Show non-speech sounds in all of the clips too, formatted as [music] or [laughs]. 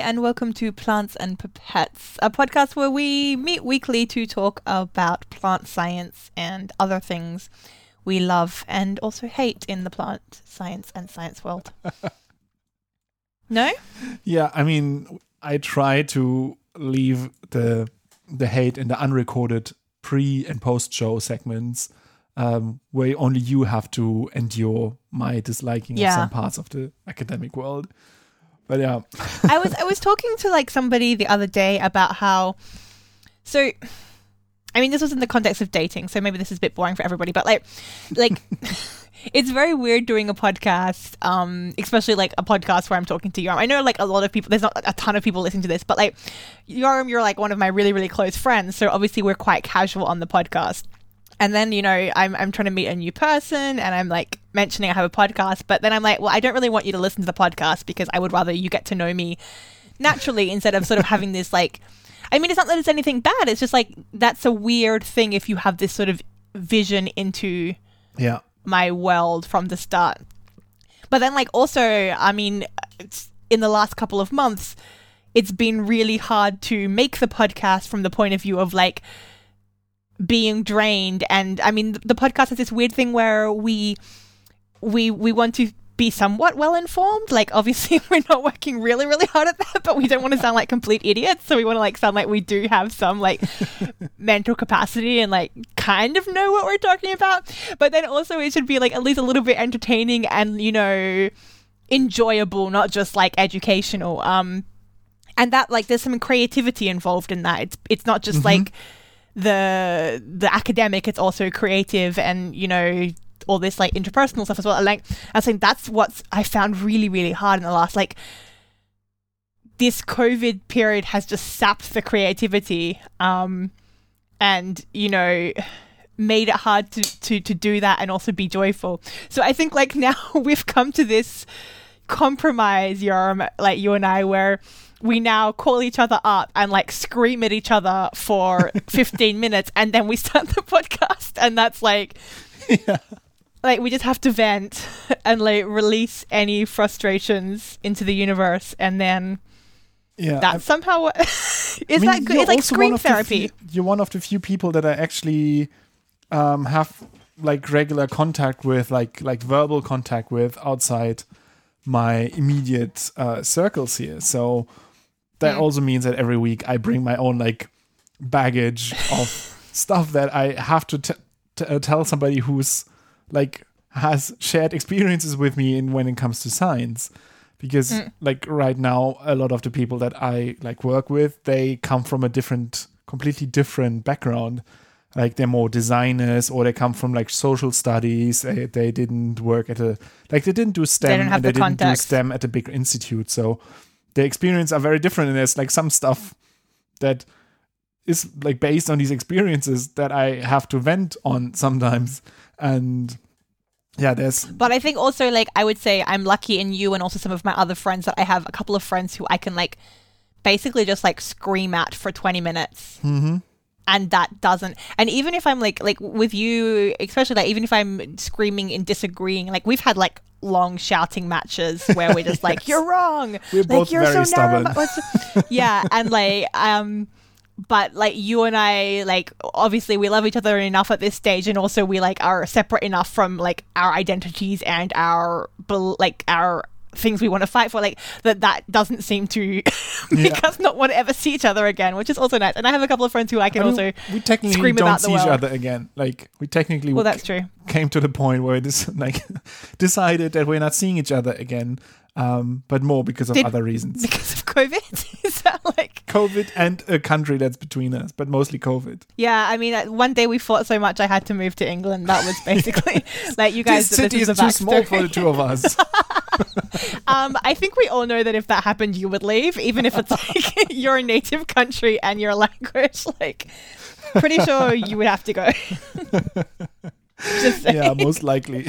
And welcome to Plants and Pipettes, a podcast where we meet weekly to talk about plant science and other things we love and also hate in the plant science and science world. [laughs] no? Yeah, I mean, I try to leave the the hate in the unrecorded pre and post show segments um, where only you have to endure my disliking Yeah. of some parts of the academic world. But yeah, I was I was talking to like somebody the other day about how so I mean this was in the context of dating, so maybe this is a bit boring for everybody, but like like [laughs] it's very weird doing a podcast, um, especially like a podcast where I'm talking to Yoram. I know like a lot of people there's not a ton of people listening to this, but like Yoram, you're like one of my really, really close friends, so obviously we're quite casual on the podcast. And then, you know, I'm, I'm trying to meet a new person and I'm like mentioning I have a podcast, but then I'm like, well, I don't really want you to listen to the podcast because I would rather you get to know me naturally instead of sort of having this like, I mean, it's not that it's anything bad. It's just like, that's a weird thing if you have this sort of vision into yeah, my world from the start. But then, like, also, I mean, it's, in the last couple of months, it's been really hard to make the podcast from the point of view of like being drained. And I mean, the podcast has this weird thing where we we we want to be somewhat well informed. Like, obviously, [laughs] we're not working really, really hard at that, but we don't want to sound like complete idiots. So we want to like sound like we do have some like [laughs] mental capacity and like kind of know what we're talking about. But then also, it should be like at least a little bit entertaining and you know enjoyable, not just like educational. Um, and that like there's some creativity involved in that. It's it's not just like the the academic. It's also creative and you know all this like interpersonal stuff as well. And, like I was saying, that's what I found really really hard in the last like this COVID period has just sapped the creativity. Um, and you know made it hard to, to to do that and also be joyful. So I think like [laughs] now we've come to this compromise, Yoram, like you and I, where we now call each other up and like scream at each other for [laughs] 15 minutes and then we start the podcast and that's like like we just have to vent and like release any frustrations into the universe and then yeah. that's somehow what [laughs] is I mean, that good it's like scream therapy few- you're one of the few people that I actually um, have like regular contact with, like like verbal contact with outside my immediate uh, circles here. So that Mm. also means that every week I bring my own like baggage of [laughs] stuff that I have to t- t- uh, tell somebody who's like has shared experiences with me in when it comes to science. Because Mm. like right now a lot of the people that i like work with they come from a different completely different background. Like they're more designers or they come from like social studies. They, they didn't work at a like they didn't do stem have and they the didn't do stem at a big institute. So their experience are very different and there's like some stuff that is like based on these experiences that i have to vent on sometimes and yeah there's But I think also like I would say I'm lucky in you and also some of my other friends that I have a couple of friends who I can like basically just like scream at for 20 minutes. mm-hmm. And that doesn't and even if I'm like like with you especially like even if I'm screaming and disagreeing like we've had like long shouting matches where we're just [laughs] like Yes. you're wrong We're like both you're very so stubborn. [laughs] [laughs] yeah and like um but like you and I like obviously we love each other enough at this stage and also we like are separate enough from like our identities and our like our things we want to fight for like that that doesn't seem to [laughs] make Yeah. us not want to ever see each other again which is also nice. And I have a couple of friends who I can I mean, also we technically scream don't about see each other again. Like we technically well that's true. came to the point where this [laughs] like [laughs] decided that we're not seeing each other again um but more because of Did- other reasons. because COVID? [laughs] Is that like covid and a country that's between us but mostly covid. Yeah I mean uh, one day we fought so much I had to move to England. That was basically [laughs] like you guys this city this is is too small for the two of us. [laughs] Um, I think we all know that if that happened, you would leave, even if it's like your native country and your language. Like, pretty sure you would have to go. Just yeah most likely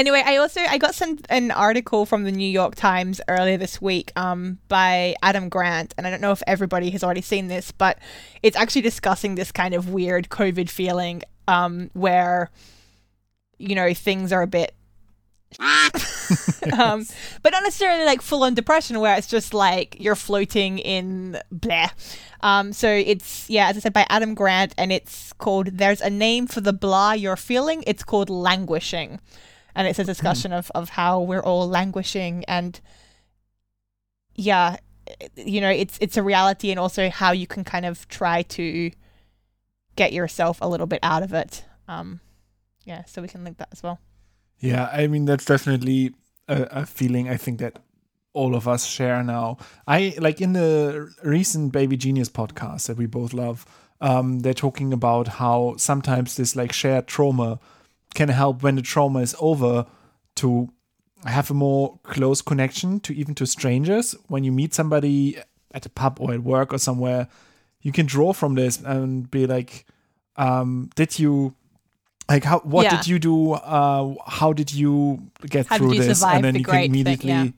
Anyway, I also I got sent an article from the New York Times earlier this week um, by Adam Grant, and I don't know if everybody has already seen this, but it's actually discussing this kind of weird COVID feeling um, where you know things are a bit [laughs] um, but not necessarily like full on depression where it's just like you're floating in blah. Um, so it's yeah, as I said by Adam Grant, and it's called "There's a Name for the Blah You're Feeling." It's called languishing, and it's a discussion of of how we're all languishing and yeah, you know, it's it's a reality, and also how you can kind of try to get yourself a little bit out of it. Um, yeah, so we can link that as well. Yeah, I mean that's definitely a, a, feeling I think that all of us share now. I like in the recent Baby Genius podcast that we both love. Um, they're talking about how sometimes this like shared trauma can help when the trauma is over to have a more close connection to even to strangers. When you meet somebody at a pub or at work or somewhere, you can draw from this and be like, um, "Did you like how what yeah. did you do uh how did you get how through you this and then the you can immediately thing,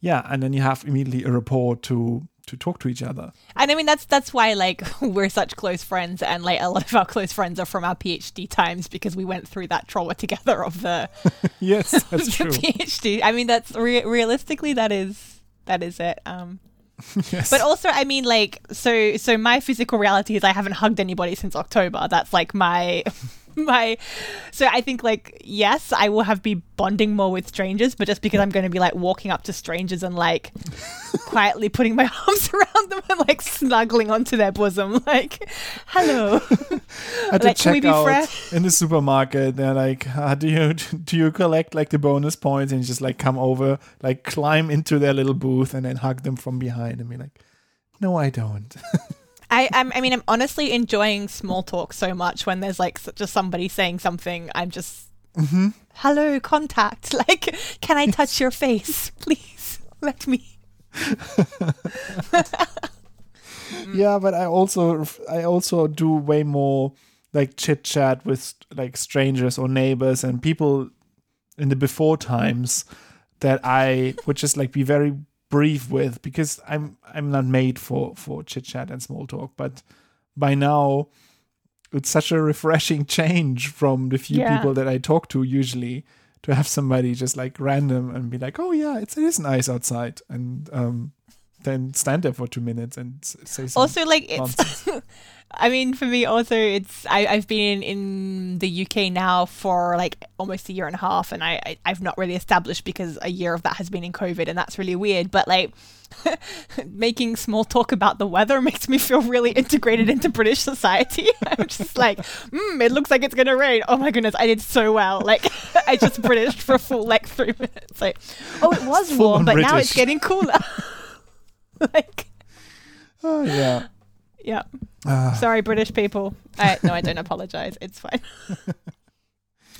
yeah. yeah and then you have immediately a rapport to to talk to each other and i mean that's that's why like [laughs] we're such close friends and like a lot of our close friends are from our phd times because we went through that trauma together of the [laughs] yes [laughs] that's true phd i mean that's re- realistically that is that is it um yes. But also, I mean, like, so so my physical reality is I haven't hugged anybody since October. That's like my [laughs] my so I think like yes, I will have be bonding more with strangers, but just because I'm going to be like walking up to strangers and like [laughs] quietly putting my [laughs] arms around them and like snuggling onto their bosom, like hello. At the like, checkout in the supermarket, they're like, how do you do you collect like the bonus points and just like come over, like climb into their little booth and then hug them from behind and be like, no, I don't. I, I'm, I mean, I'm honestly enjoying small talk so much when there's like just somebody saying something. I'm just, mm-hmm. hello, contact. [laughs] Like, can I touch your face, [laughs] please? Let me. [laughs] yeah, but I also, I also do way more like chit chat with like strangers or neighbors and people in the before times that I would just like be very brief with because I'm I'm not made for for chit chat and small talk. But by now, it's such a refreshing [laughs] change from the few yeah. people that I talk to usually to have somebody just like random and be like, "Oh yeah, it's it is nice outside," and um, then stand there for two minutes and say something. Also, like it's. [laughs] I mean, for me also, it's I, I've been in, in the UK now for like almost a year and a half, and I, I I've not really established because a year of that has been in COVID, and that's really weird. But like [laughs] making small talk about the weather [laughs] makes me feel really integrated into British society. [laughs] I'm just like, mm, it looks like it's gonna rain. Oh my goodness, I did so well. Like I just British for a full like three minutes. Like, oh, it was warm, but British. now it's getting cooler. like, oh yeah. Yeah. Uh, Sorry, British people. I, no, I don't [laughs] apologize. It's fine. [laughs]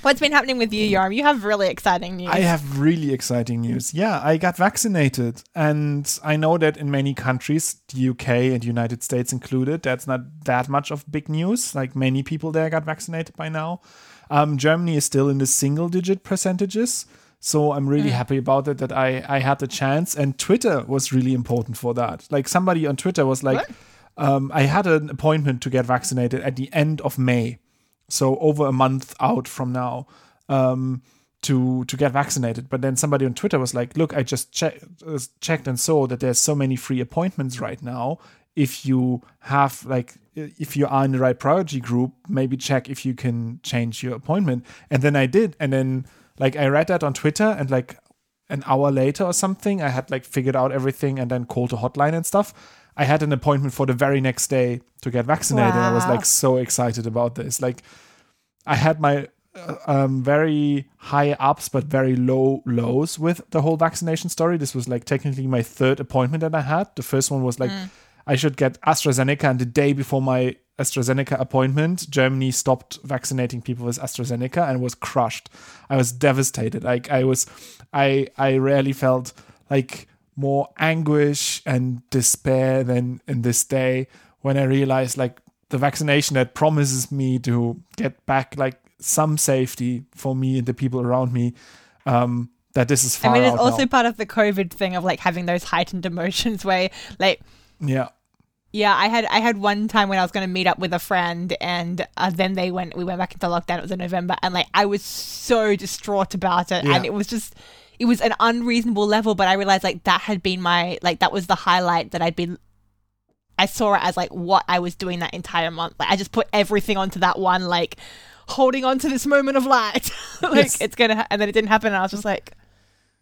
What's been happening with you, Yoram? You have really exciting news. I have really exciting news. Yeah, I got vaccinated. And I know that in many countries, the UK and United States included, that's not that much of big news. Like many people there got vaccinated by now. Um, Germany is still in the single digit percentages. So I'm really mm. happy about it that I, I had the chance. And Twitter was really important for that. Like somebody on Twitter was like, what? Um, I had an appointment to get vaccinated at the end of May, so over a month out from now. Um, to to get vaccinated. But then somebody on Twitter was like, "Look, I just uh, checked and saw that there's so many free appointments right now. If you have like if you are in the right priority group, maybe check if you can change your appointment." And then I did, and then like I read that on Twitter, and like an hour later or something, I had like figured out everything and then called a hotline and stuff. I had an appointment for the very next day to get vaccinated. Wow. I was like so excited about this. Like I had my uh, um, very high ups but very low lows with the whole vaccination story. This was like technically my third appointment that I had. The first one was like mm. I should get AstraZeneca, and the day before my AstraZeneca appointment, Germany stopped vaccinating people with AstraZeneca and was crushed. I was devastated. Like I was, I I rarely felt like more anguish and despair than in this day when I realized like the vaccination that promises me to get back like some safety for me and the people around me. Um, that this is far I mean, it's also now. part of the COVID thing of like having those heightened emotions where like yeah Yeah, I had I had one time when I was going to meet up with a friend, and uh, then they went. We went back into lockdown. It was in November, and like I was so distraught about it, Yeah. and it was just it was an unreasonable level. But I realized like that had been my like that was the highlight that I'd been. I saw it as like what I was doing that entire month. Like I just put everything onto that one, like holding on to this moment of light. [laughs] like Yes. it's gonna, ha- and then it didn't happen, and I was just like,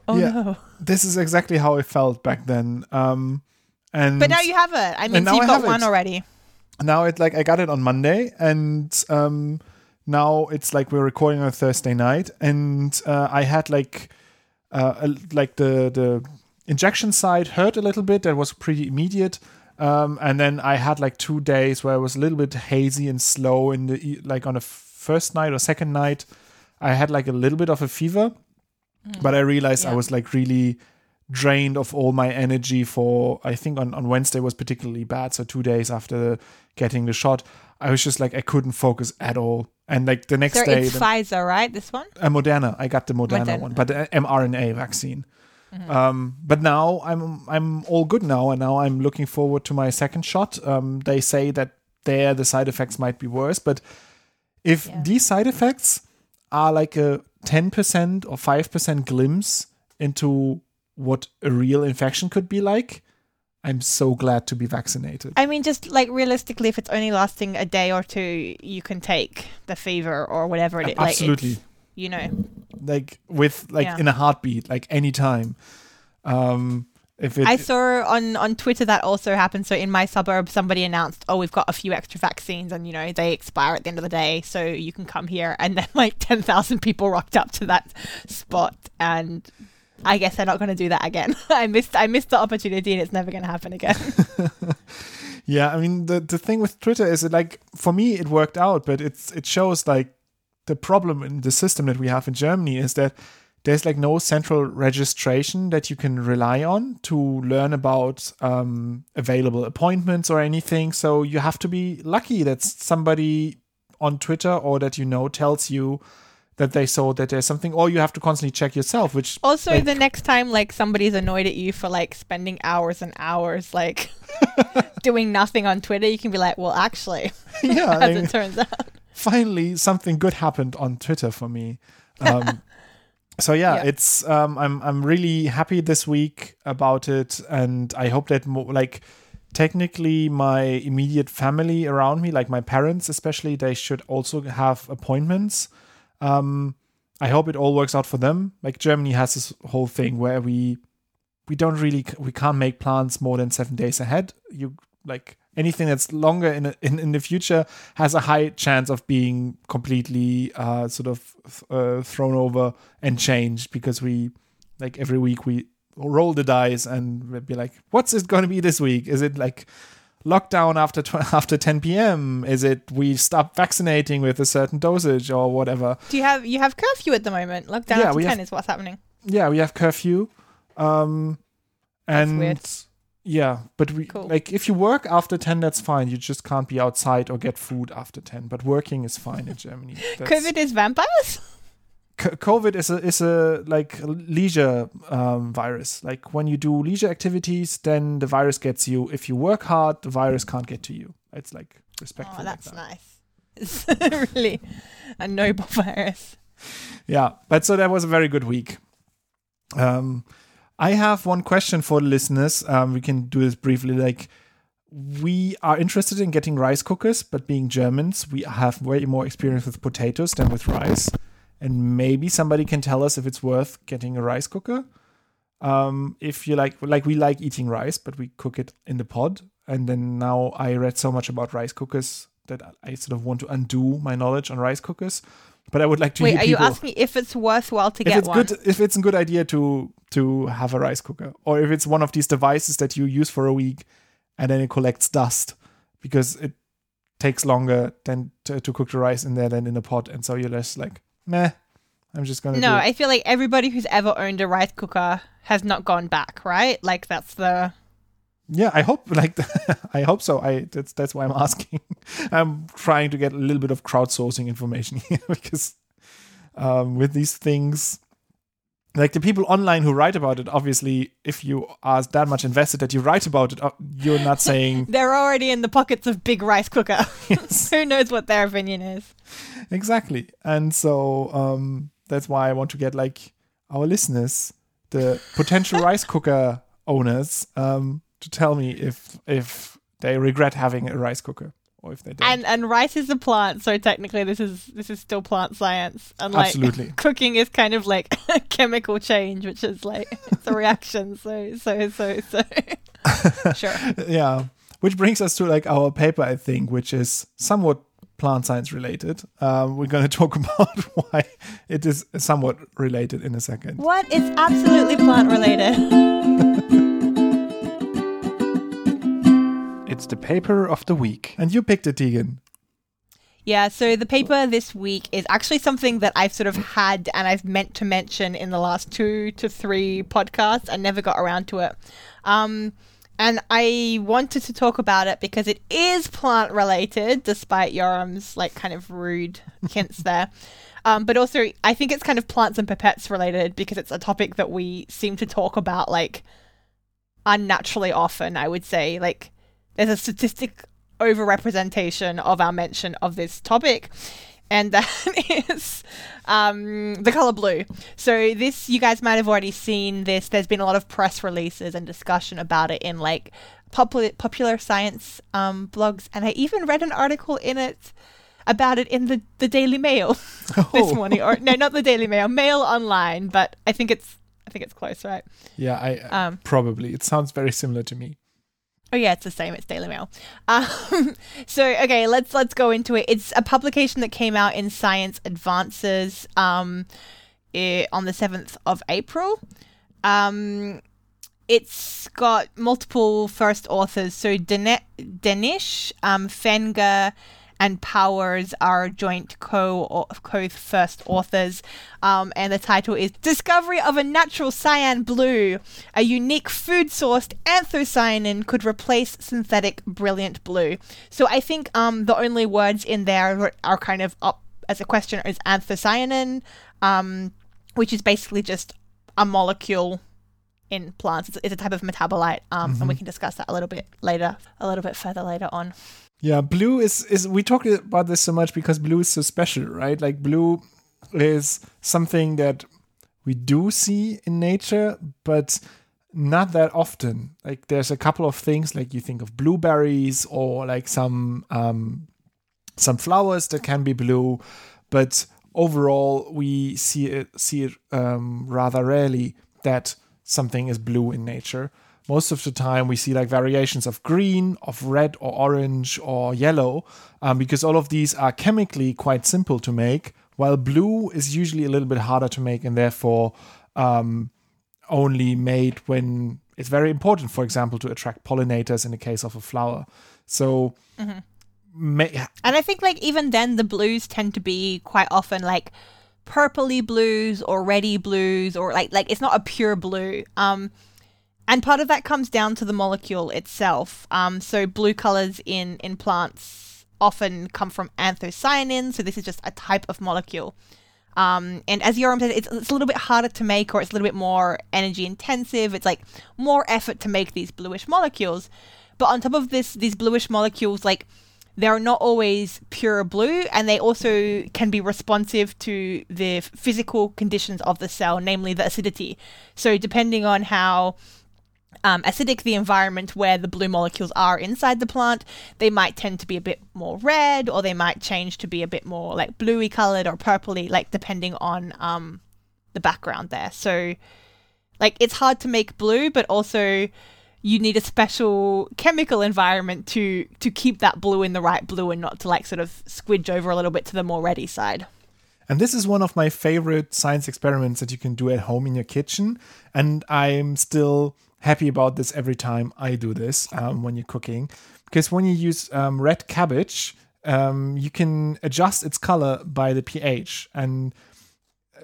oh Yeah. no. This is exactly how I felt back then. Um, and But now you have it. I mean, so you've I got one it. already. now it like I got it on Monday, and um, now it's like we're recording on Thursday night, and uh, I had like uh, like the the injection side hurt a little bit. That was pretty immediate. Um, and then I had like two days where I was a little bit hazy and slow in the like on the first night or second night. I had like a little bit of a fever, but I realized I was like really drained of all my energy for I think on, on Wednesday was particularly bad. So two days after getting the shot, I was just like I couldn't focus at all. And like the next So day, it's the, Pfizer, right? This one. uh, Moderna, I got the Moderna, Moderna. one, but the mRNA vaccine. Mm-hmm. Um, but now I'm I'm all good now, and now I'm looking forward to my second shot. Um, they say that there the side effects might be worse, but if Yeah. these side effects are like a 10% or 5% glimpse into what a real infection could be like, I'm so glad to be vaccinated. I mean, just like realistically, if it's only lasting a day or two, you can take the fever or whatever it is. Like, Absolutely. it's, you know, like with like Yeah. in a heartbeat, like anytime. Um, if it, I saw on on Twitter that also happened. So in my suburb, somebody announced, "Oh, we've got a few extra vaccines, and you know they expire at the end of the day, so you can come here." And then like [laughs] ten thousand people rocked up to that spot, and I guess they're not going to do that again. [laughs] I missed I missed the opportunity, and it's never going to happen again. [laughs] Yeah, I mean the the thing with Twitter is it like for me it worked out, but it's it shows like the problem in the system that we have in Germany is that there's like no central registration that you can rely on to learn about um, available appointments or anything. So you have to be lucky that somebody on Twitter or that you know tells you that they saw that there's something, or you have to constantly check yourself, which Also, Like- the next time like somebody's annoyed at you for like spending hours and hours like [laughs] doing nothing on Twitter, you can be like, "Well, actually, [laughs] yeah, [laughs] as it turns out." finally something good happened on Twitter for me. Um, so yeah, Yeah. it's um, I'm I'm really happy this week about it, and I hope that mo- like technically my immediate family around me, like my parents especially, they should also have appointments. Um, I hope it all works out for them. Like Germany has this whole thing where we we don't really we can't make plans more than seven days ahead. You like anything that's longer in a, in in the future has a high chance of being completely uh, sort of uh, thrown over and changed because we like every week we roll the dice and be like, what's it going to be this week? Is it like lockdown after tw- [laughs] after 10 p.m.? Is it we stop vaccinating with a certain dosage or whatever? Do you have you have curfew at the moment? Lockdown Yeah, we ten have- is what's happening. Yeah, we have curfew. Um, That's and weird. yeah, but we Cool. like if you work after 10, that's fine. You just can't be outside or get food after 10. But working is fine in Germany. [laughs] That's- COVID is vampires. COVID is a is a like leisure um, virus. Like when you do leisure activities, then the virus gets you. If you work hard, the virus can't get to you. It's like respectful. Oh, like that's that. nice. [laughs] It's [laughs] really a noble [laughs] virus. Yeah, but so that was a very good week. Um, I have one question for the listeners. Um, we can do this briefly. Like, we are interested in getting rice cookers, but being Germans, we have way more experience with potatoes than with rice. And maybe somebody can tell us if it's worth getting a rice cooker. Um, if you like, like we like eating rice, but we cook it in the pod. And then now I read so much about rice cookers that I sort of want to undo my knowledge on rice cookers. But I would like to Wait, are you asking if it's worthwhile to if get it's one? good if it's a good idea to to have a rice cooker or if it's one of these devices that you use for a week and then it collects dust because it takes longer than to, to cook the rice in there than in a pot and so you're less like meh i'm just gonna No. I feel like everybody who's ever owned a rice cooker has not gone back, right? Like that's the yeah i hope [laughs] like i hope so i that's that's why i'm [laughs] asking i'm trying to get a little bit of crowdsourcing information [laughs] here because um with these things like the people online who write about it obviously if you are that much invested that you write about it uh, you're not [laughs] saying They're already in the pockets of Big Rice Cooker. [laughs] [laughs] yes, Who knows what their opinion is? exactly and so um that's why i want to get like our listeners the potential rice cooker owners um to tell me if if they regret having a rice cooker or if they don't And and rice is a plant, so technically this is this is still plant science. And like Absolutely. [laughs] cooking is kind of like [laughs] a chemical change, which is like it's a reaction. So so so so [laughs] sure. yeah which brings us to like our paper i think which is somewhat plant science related um, we're going to talk about why it is somewhat related in a second What? It's absolutely plant related. It's the paper of the week and you picked it Tegan. Yeah, so the paper this week is actually something that I've sort of had and I've meant to mention in the last two to three podcasts and never got around to it. Um, and I wanted to talk about it because it is plant related, despite Yoram's like kind of rude hints there. [laughs] Um, but also, I think it's kind of plants and pipettes related because it's a topic that we seem to talk about like unnaturally often, I would say. Like, there's a statistic overrepresentation of our mention of this topic, and that [laughs] is um, the color blue. So, this, you guys might have already seen this. There's been a lot of press releases and discussion about it in like popular, popular science um, blogs, and I even read an article in it about it in the, the Daily Mail [laughs] this Oh. morning. Or, no, not the Daily Mail, Mail Online, but I think it's. I think it's close, right? yeah i Um, probably it sounds very similar to me Oh yeah, it's the same. It's Daily Mail. Um, [laughs] so okay, let's let's go into it. It's a publication that came out in Science Advances um, eh, on the seventh of April. Um, it's got multiple first authors. So Dene- Denish, um, Fenger, and Powers are joint co co first authors, um, and the title is "Discovery of a Natural Cyan Blue: A Unique Food-Sourced Anthocyanin Could Replace Synthetic Brilliant Blue." So I think um, the only words in there are kind of up as a question is anthocyanin, um, which is basically just a molecule in plants. It's, it's a type of metabolite, um, and we can discuss that a little bit later, a little bit further later on. Yeah, blue is is we talk about this so much because blue is so special, right? Like blue is something that we do see in nature, but not that often. Like there's a couple of things like you think of blueberries or like some um some flowers that can be blue, but overall we see it see it um, rather rarely that something is blue in nature. Most of the time, we see like variations of green, of red, or orange, or yellow, um, because all of these are chemically quite simple to make, while blue is usually a little bit harder to make and therefore um, only made when it's very important, for example, to attract pollinators in the case of a flower. So, ma- And I think like even then the blues tend to be quite often like purpley blues or reddy blues or like like it's not a pure blue. Um and part of that comes down to the molecule itself. Um so blue colors in in plants often come from anthocyanin, so this is just a type of molecule. Um, and as Yoram said, it's, it's a little bit harder to make, or it's a little bit more energy intensive. It's like more effort to make these bluish molecules. But on top of this, these bluish molecules, like they're not always pure blue, and they also can be responsive to the physical conditions of the cell, namely the acidity. So depending on how um, acidic the environment where the blue molecules are inside the plant, they might tend to be a bit more red, or they might change to be a bit more like bluey colored or purpley, like depending on um, the background there. So, like, it's hard to make blue, but also you need a special chemical environment to to keep that blue in the right blue and not to like sort of squidge over a little bit to the more reddy side. And this is one of my favorite science experiments that you can do at home in your kitchen. And I'm still happy about this every time I do this um, when you're cooking. Because when you use um, red cabbage, um, you can adjust its color by the pH. And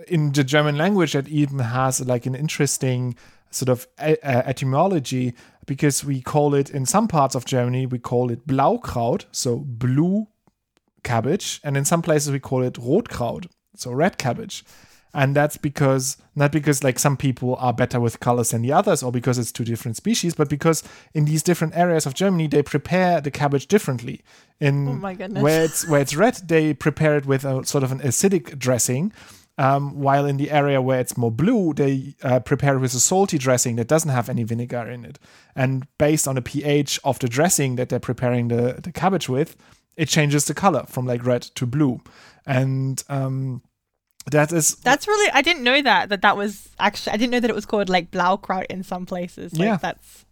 in the German language, it even has like an interesting sort of etymology because we call it in some parts of Germany, we call it Blaukraut, so blue cabbage, and in some places we call it Rotkraut, so red cabbage. And that's because not because like some people are better with colors than the others or because it's two different species but because in these different areas of germany they prepare the cabbage differently. In Oh my goodness. where it's where it's red they prepare it with a sort of an acidic dressing um, while in the area where it's more blue they uh, prepare it with a salty dressing that doesn't have any vinegar in it. And based on the ph of the dressing that they're preparing the, the cabbage with it changes the color from like red to blue. And um, that is That's really I didn't know that that that was actually I didn't know that it was called like Blaukraut in some places. Like Yeah. that's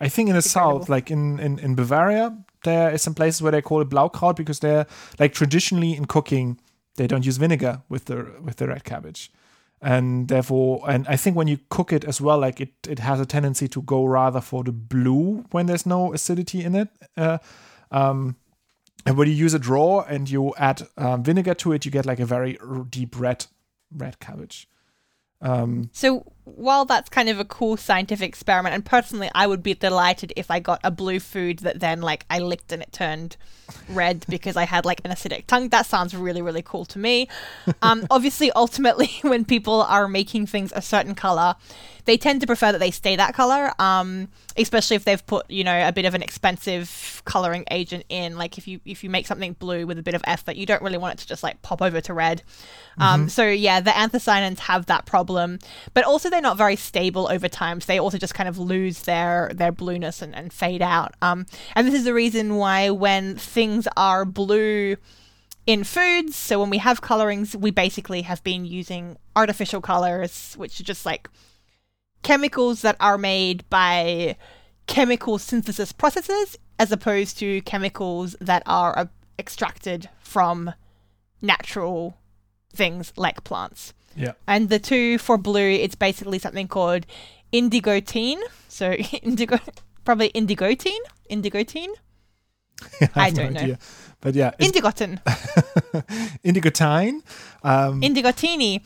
I think in the Incredible. south, like in, in, in Bavaria, there is some places where they call it Blaukraut because they're like traditionally in cooking, they don't use vinegar with the with the red cabbage. And therefore, and I think when you cook it as well, like it, it has a tendency to go rather for the blue when there's no acidity in it. Uh, um, and when you use it raw and you add um, vinegar to it, you get like a very deep red red cabbage. Um, So while that's kind of a cool scientific experiment, and personally I would be delighted if I got a blue food that then like I licked and it turned red [laughs] because I had like an acidic tongue. That sounds really, really cool to me. Um, [laughs] obviously, ultimately, [laughs] when people are making things a certain color, they tend to prefer that they stay that color. Um, especially if they've put you know a bit of an expensive coloring agent in. Like if you if you make something blue with a bit of effort, you don't really want it to just like pop over to red. Um, so yeah, the anthocyanins have that problem, but also they're not very stable over time. So they also just kind of lose their their blueness and, and fade out. Um, and this is the reason why when things are blue in foods, so when we have colorings, we basically have been using artificial colors, which are just like chemicals that are made by chemical synthesis processes as opposed to chemicals that are uh, extracted from natural things like plants. Yeah. And the two for blue, it's basically something called indigotine. So [laughs] indigo, probably indigotine, indigotine, [laughs] I have don't know. But yeah, indigotin, indigotine. [laughs] Um, indigotini,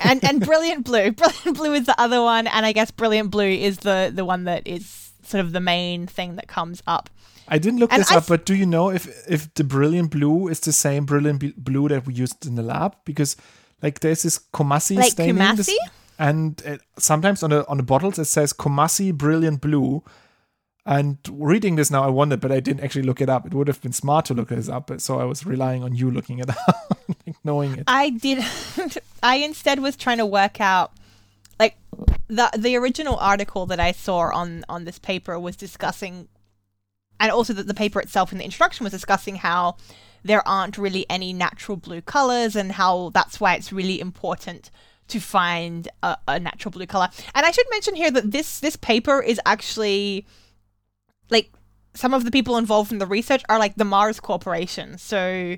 and and brilliant blue. Brilliant blue is the other one, and I guess brilliant blue is the the one that is sort of the main thing that comes up. I didn't look And this I up, but do you know if if the brilliant blue is the same brilliant blue that we used in the lab? Because like there's this Coomassie Like staining, Coomassie? and it, sometimes on the on the bottles it says Coomassie brilliant blue. And reading this now, I wondered, but I didn't actually look it up. It would have been smart to look this up, but so I was relying on you looking it [laughs] up, like knowing it. I did. [laughs] I instead was trying to work out, like the the original article that I saw on on this paper was discussing, and also that the paper itself in the introduction was discussing how there aren't really any natural blue colors and how that's why it's really important to find a, a natural blue color. And I should mention here that this this paper is actually like some of the people involved in the research are like the Mars Corporation. So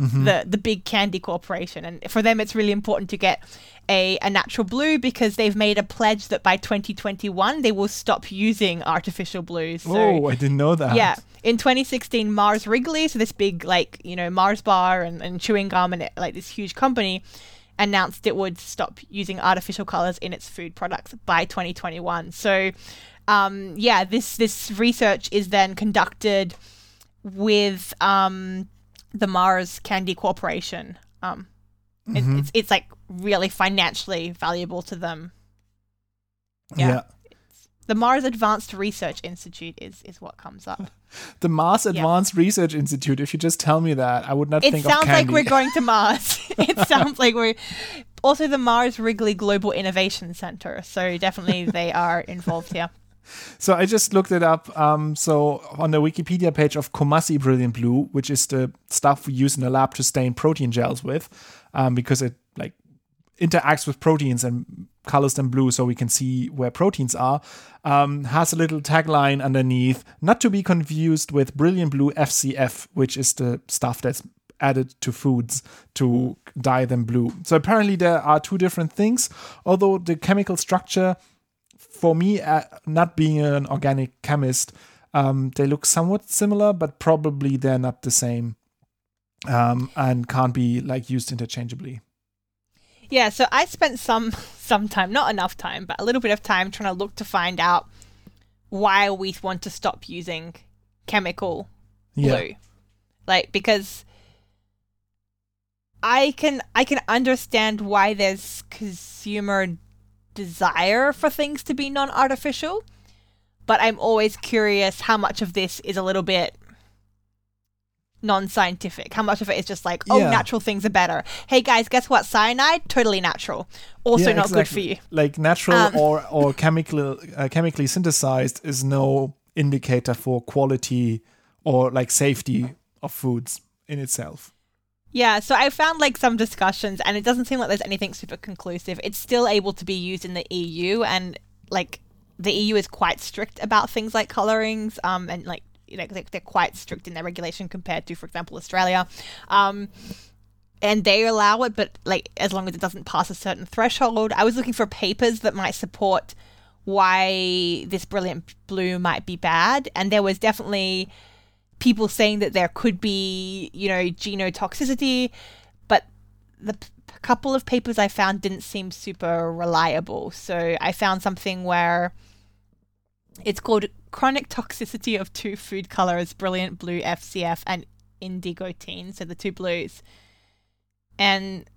Mhm. the the big candy corporation and for them it's really important to get a, a natural blue because they've made a pledge that by 2021 they will stop using artificial blues so oh, I didn't know that. yeah in 2016 mars wrigley so this big like you know mars bar and, and chewing gum and it, like this huge company announced it would stop using artificial colors in its food products by 2021 so um, yeah this this research is then conducted with um, the Mars Candy Corporation. Um, it- Mhm. it's it's like really financially valuable to them. Yeah. yeah. The Mars Advanced Research Institute is is what comes up. [laughs] The Mars Yeah. Advanced Research Institute. If you just tell me that, I would not It think of sounds like we're going to [laughs] Mars. [laughs] it sounds like we're also the Mars Wrigley Global Innovation Center. So definitely they are involved here. So I just looked it up. Um, so on the Wikipedia page of Coomassie Brilliant Blue, which is the stuff we use in the lab to stain protein gels with, um, because it like interacts with proteins and colors them blue so we can see where proteins are, um, has a little tagline underneath, not to be confused with Brilliant Blue FCF, which is the stuff that's added to foods to dye them blue. So apparently there are two different things, although the chemical structure for me, uh, not being an organic chemist, um, they look somewhat similar, but probably they're not the same, um, and can't be like used interchangeably. Yeah, so I spent some [laughs] some time, not enough time, but a little bit of time trying to look to find out why we want to stop using chemical blue. Yeah, Like because I can I can understand why there's consumer desire for things to be non-artificial, but I'm always curious how much of this is a little bit non-scientific. How much of it is just like, oh, Yeah. natural things are better. Hey guys, guess what? Cyanide, totally natural. Also Yeah, not good for you. Like natural Um, or or [laughs] chemical uh, chemically synthesized is no indicator for quality or like safety of foods in itself. Yeah, so I found like some discussions, and it doesn't seem like there's anything super conclusive. It's still able to be used in the EU, and like the EU is quite strict about things like colorings, um, and like you know they- they're quite strict in their regulation compared to, for example, Australia. Um, and they allow it, but like as long as it doesn't pass a certain threshold. I was looking for papers that might support why this brilliant blue might be bad, and there was definitely people saying that there could be, you know, genotoxicity, but the p- couple of papers I found didn't seem super reliable. So I found something where it's called chronic toxicity of two food colors, brilliant blue FCF and indigotine, so the two blues. And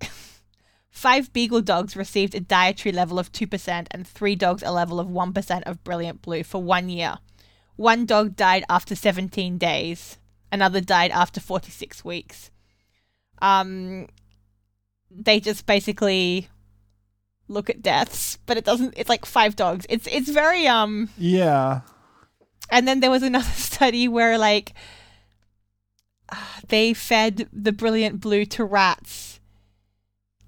[laughs] five beagle dogs received a dietary level of 2% and three dogs a level of 1% of brilliant blue for one year. One dog died after 17 days. Another died after 46 weeks. Um, they just basically look at deaths, but it doesn't. It's like five dogs. It's it's very um. Yeah. And then there was another [laughs] study where like they fed the brilliant blue to rats,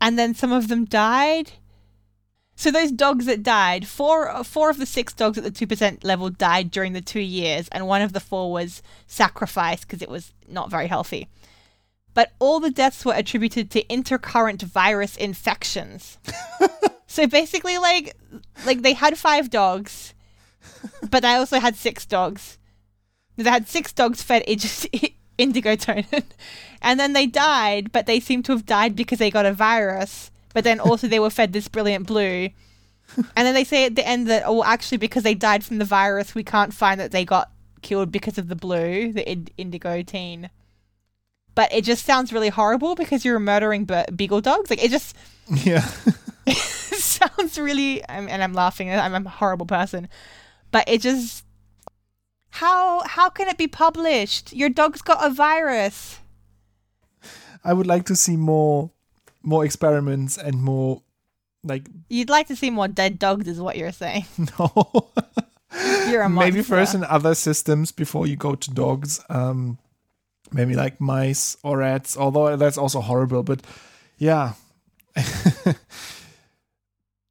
and then some of them died. So those dogs that died, four four of the six dogs at the two percent level died during the two years, and one of the four was sacrificed because it was not very healthy. But all the deaths were attributed to intercurrent virus infections. [laughs] so basically, like, like they had five dogs, but I also had six dogs. They had six dogs fed [laughs] ig- indigo tonin, and then they died, but they seem to have died because they got a virus. But then also they were fed this brilliant blue, and then they say at the end that oh, actually because they died from the virus, we can't find that they got killed because of the blue, the ind- indigo teen. But it just sounds really horrible because you're murdering be- beagle dogs. Like it just [laughs] Yeah. [laughs] sounds really I'm, and i'm laughing I'm, I'm a horrible person but it just how how can it be published your dog's got a virus I would like to see more more experiments and more like you'd like to see more dead dogs is what you're saying. [laughs] No. You're a maybe first in other systems before you go to dogs um maybe like mice or rats although that's also horrible but yeah. [laughs]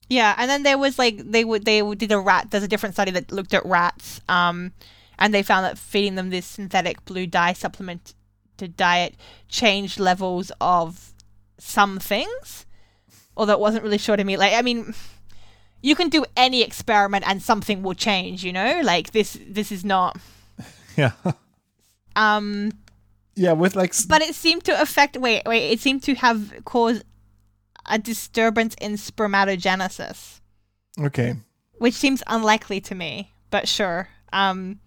Yeah and then there was like they would they did a rat there's a different study that looked at rats um and they found that feeding them this synthetic blue dye supplement to diet changed levels of some things although it wasn't really sure to me. Like i mean you can do any experiment and something will change you know? Like this this is not [laughs] yeah. Um yeah with like but it seemed to affect wait wait it seemed to have caused a disturbance in spermatogenesis. Okay. Which seems unlikely to me but sure. Um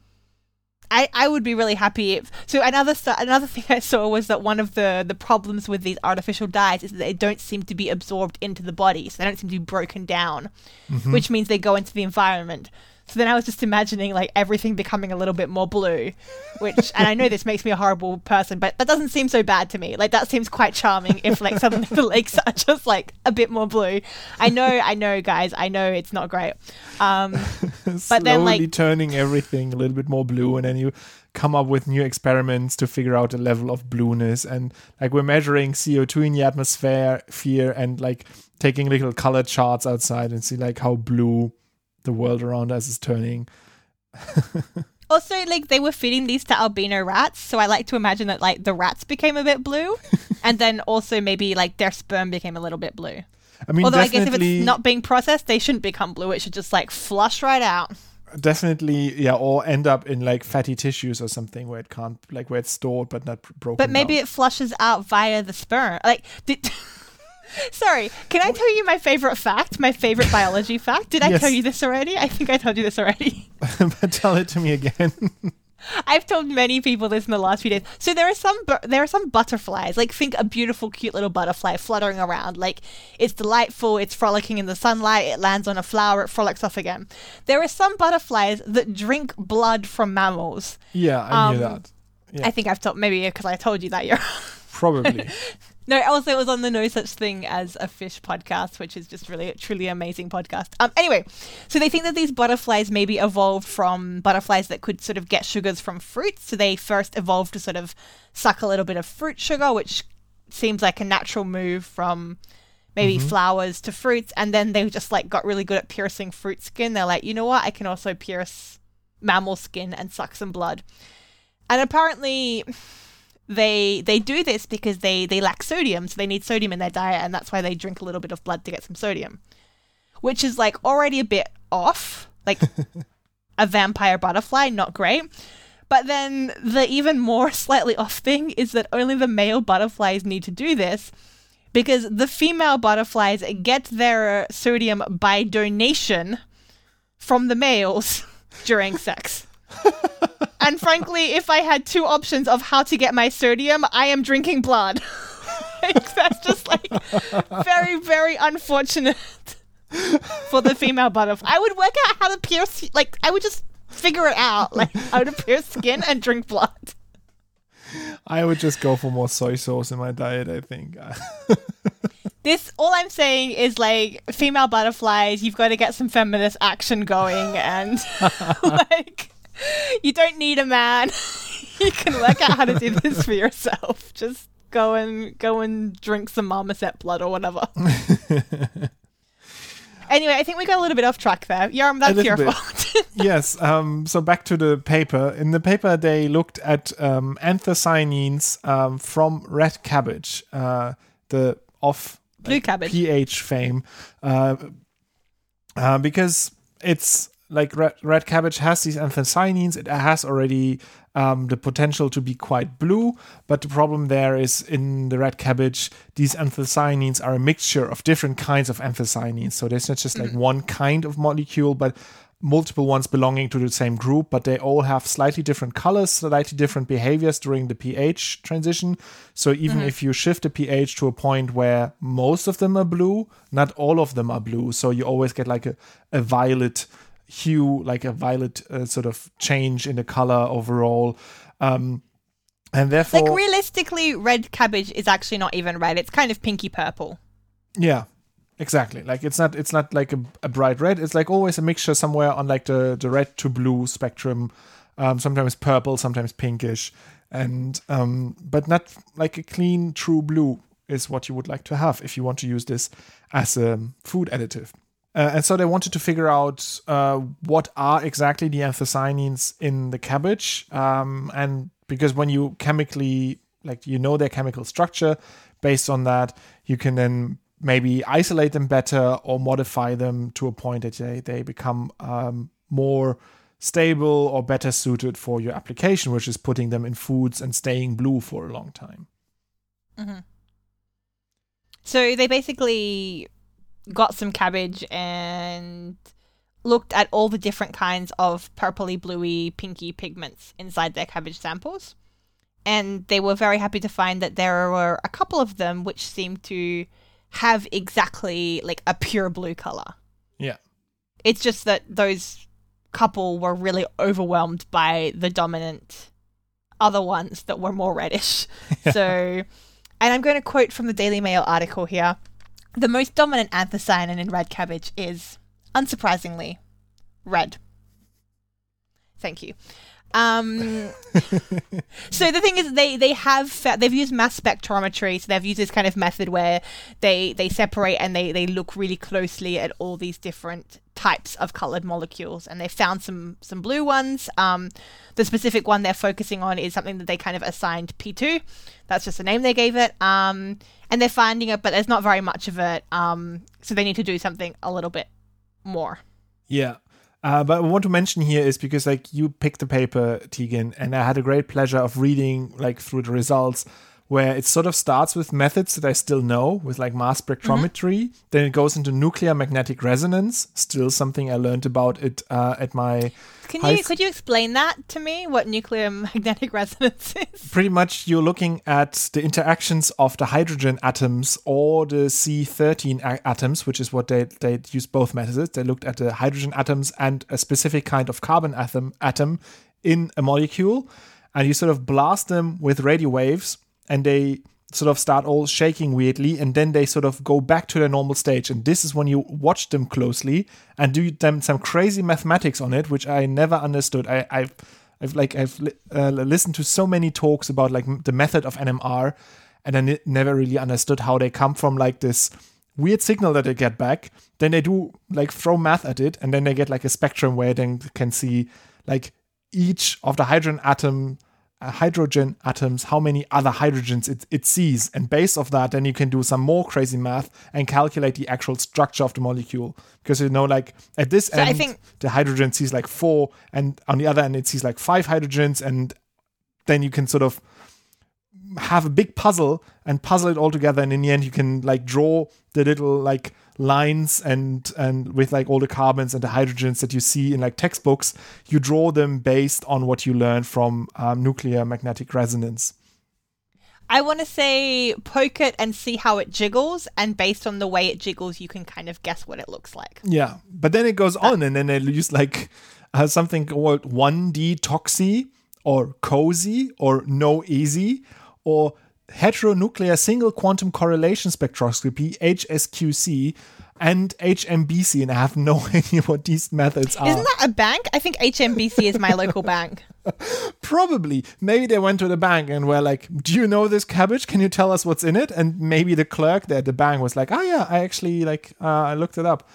I, I would be really happy if so another another thing I saw was that one of the the problems with these artificial dyes is that they don't seem to be absorbed into the body so they don't seem to be broken down Mhm. which means they go into the environment so then I was just imagining like everything becoming a little bit more blue which and I know this makes me a horrible person but that doesn't seem so bad to me. Like that seems quite charming if like suddenly the lakes are just like a bit more blue. I know I know guys. I know it's not great. Um [laughs] slowly then, like- turning everything a little bit more blue and then you come up with new experiments to figure out a level of blueness. And like we're measuring co2 in the atmosphere fear and like taking little color charts outside and see like how blue the world around us is turning [laughs] Also, like they were feeding these to albino rats, so I like to imagine that like the rats became a bit blue, [laughs] and then also maybe like their sperm became a little bit blue. i mean Although I guess if it's not being processed, they shouldn't become blue. It should just like flush right out. definitely yeah or end up in like fatty tissues or something where it can't like where it's stored but not broken But maybe down. it flushes out via the sperm. Like, did. [laughs] [laughs] Sorry, can I tell you my favorite fact? My favorite biology fact? Did I Yes. tell you this already? I think I told you this already. [laughs] [laughs] but tell it to me again I've told many people this in the last few days. So there are some bu- there are some butterflies. Like think a beautiful, cute little butterfly fluttering around. Like it's delightful. It's frolicking in the sunlight. It lands on a flower. It frolics off again. There are some butterflies that drink blood from mammals. Yeah, I knew Um, that. Yeah. I think I've told maybe because I told you that you're. Probably. No, also it was on the No Such Thing as a Fish podcast, which is just really truly amazing podcast. Um, anyway, so they think that these butterflies maybe evolved from butterflies that could sort of get sugars from fruits. So they first evolved to sort of suck a little bit of fruit sugar, which seems like a natural move from maybe flowers to fruits, and then they just like got really good at piercing fruit skin. They're like, you know what, I can also pierce mammal skin and suck some blood. And apparently they they do this because they they lack sodium, so they need sodium in their diet, and that's why they drink a little bit of blood to get some sodium, which is like already a bit off, like [laughs] a vampire butterfly, not great. But then the even more [laughs] slightly off thing is that only the male butterflies need to do this because the female butterflies get their sodium by donation from the males [laughs] during sex. And frankly, if I had two options of how to get my sodium, I am drinking blood. [laughs] like, that's just like very, very unfortunate for the female butterfly. I would work out how to pierce, like, I would just figure it out, like, how to pierce skin and drink blood. I would just go for more soy sauce in my diet, I think. [laughs] This, all I'm saying is like, female butterflies, you've got to get some feminist action going, and [laughs] like, [laughs] you don't need a man. [laughs] you can work out how to do [laughs] this for yourself. Just go and go and drink some marmoset blood or whatever. anyway, I think we got a little bit off track there. Yoram, that's your bit. fault. yes. Um, so back to the paper. In the paper, they looked at um, anthocyanins um, from red cabbage, uh, the off Blue cabbage. pH fame, uh, uh, because it's like red, red cabbage has these anthocyanins. It has already um, the potential to be quite blue, but the problem there is in the red cabbage, these anthocyanins are a mixture of different kinds of anthocyanins. So there's not just like one kind of molecule, but multiple ones belonging to the same group, but they all have slightly different colors, slightly different behaviors during the pH transition. So even if you shift the pH to a point where most of them are blue, not all of them are blue. So you always get like a, a violet hue, like a violet uh, sort of change in the color overall. Um, and therefore, like realistically, red cabbage is actually not even red. It's kind of pinky purple. Yeah, exactly. Like it's not it's not like a, a bright red. It's like always a mixture somewhere on like the the red to blue spectrum. Um, sometimes purple, sometimes pinkish, and um, but not like a clean true blue is what you would like to have if you want to use this as a food additive. Uh, and so they wanted to figure out uh, what are exactly the anthocyanins in the cabbage, um, and because when you chemically like you know their chemical structure, based on that you can then maybe isolate them better or modify them to a point that they, they become um, more stable or better suited for your application, which is putting them in foods and staying blue for a long time. So they basically got some cabbage and looked at all the different kinds of purpley, bluey, pinky pigments inside their cabbage samples. And they were very happy to find that there were a couple of them which seemed to have exactly like a pure blue color. Yeah. It's just that those couple were really overwhelmed by the dominant other ones that were more reddish. [laughs] So, and I'm going to quote from the Daily Mail article here. The most dominant anthocyanin in red cabbage is, unsurprisingly, red. Thank you. Um, [laughs] so the thing is, they they have fa- they've used mass spectrometry, so they've used this kind of method where they they separate and they they look really closely at all these different types of colored molecules, and they found some some blue ones. Um, the specific one they're focusing on is something that they kind of assigned P2. That's just the name they gave it. Um, and they're finding it, but there's not very much of it. Um, so they need to do something a little bit more. Yeah. Uh, but I want to mention here is because like you picked the paper, Tegan, and I had a great pleasure of reading like through the results. Where it sort of starts with methods that I still know, with like mass spectrometry. Mm-hmm. Then it goes into nuclear magnetic resonance, still something I learned about it uh, at my. Can you could you explain that to me? What nuclear [laughs] magnetic resonance is? pretty much you're looking at the interactions of the hydrogen atoms or the C13 a- atoms, which is what they they used both methods. They looked at the hydrogen atoms and a specific kind of carbon atom atom in a molecule, and you sort of blast them with radio waves, and they sort of start all shaking weirdly, and then they sort of go back to their normal stage. And this is when you watch them closely and do them some crazy mathematics on it, which I never understood. I, I've I've like I've uh, listened to so many talks about like the method of NMR, and I never really understood how they come from like this weird signal that they get back. Then they do like throw math at it, and then they get like a spectrum where they can see like each of the hydrogen atom Uh, hydrogen atoms how many other hydrogens it, it sees. And based off that then you can do some more crazy math and calculate the actual structure of the molecule. Because you know like at this I end think- the hydrogen sees like four and on the other end it sees like five hydrogens and then you can sort of have a big puzzle and puzzle it all together. And in the end you can like draw the little like lines and and with like all the carbons and the hydrogens that you see in like textbooks you draw them based on what you learn from um, nuclear magnetic resonance I want to say poke it and see how it jiggles, and based on the way it jiggles, you can kind of guess what it looks like. yeah but then it goes on and then they use like uh, something called 1d TOCSY or COSY or NOESY or heteronuclear single quantum correlation spectroscopy hsqc and hmbc and i have no [laughs] idea what these methods are. Isn't that a bank? I think HMBC is my local bank. [laughs] probably. Maybe they went to the bank and were like do you know this cabbage? Can you tell us what's in it? And maybe the clerk there at the bank was like oh yeah i actually like uh, i looked it up.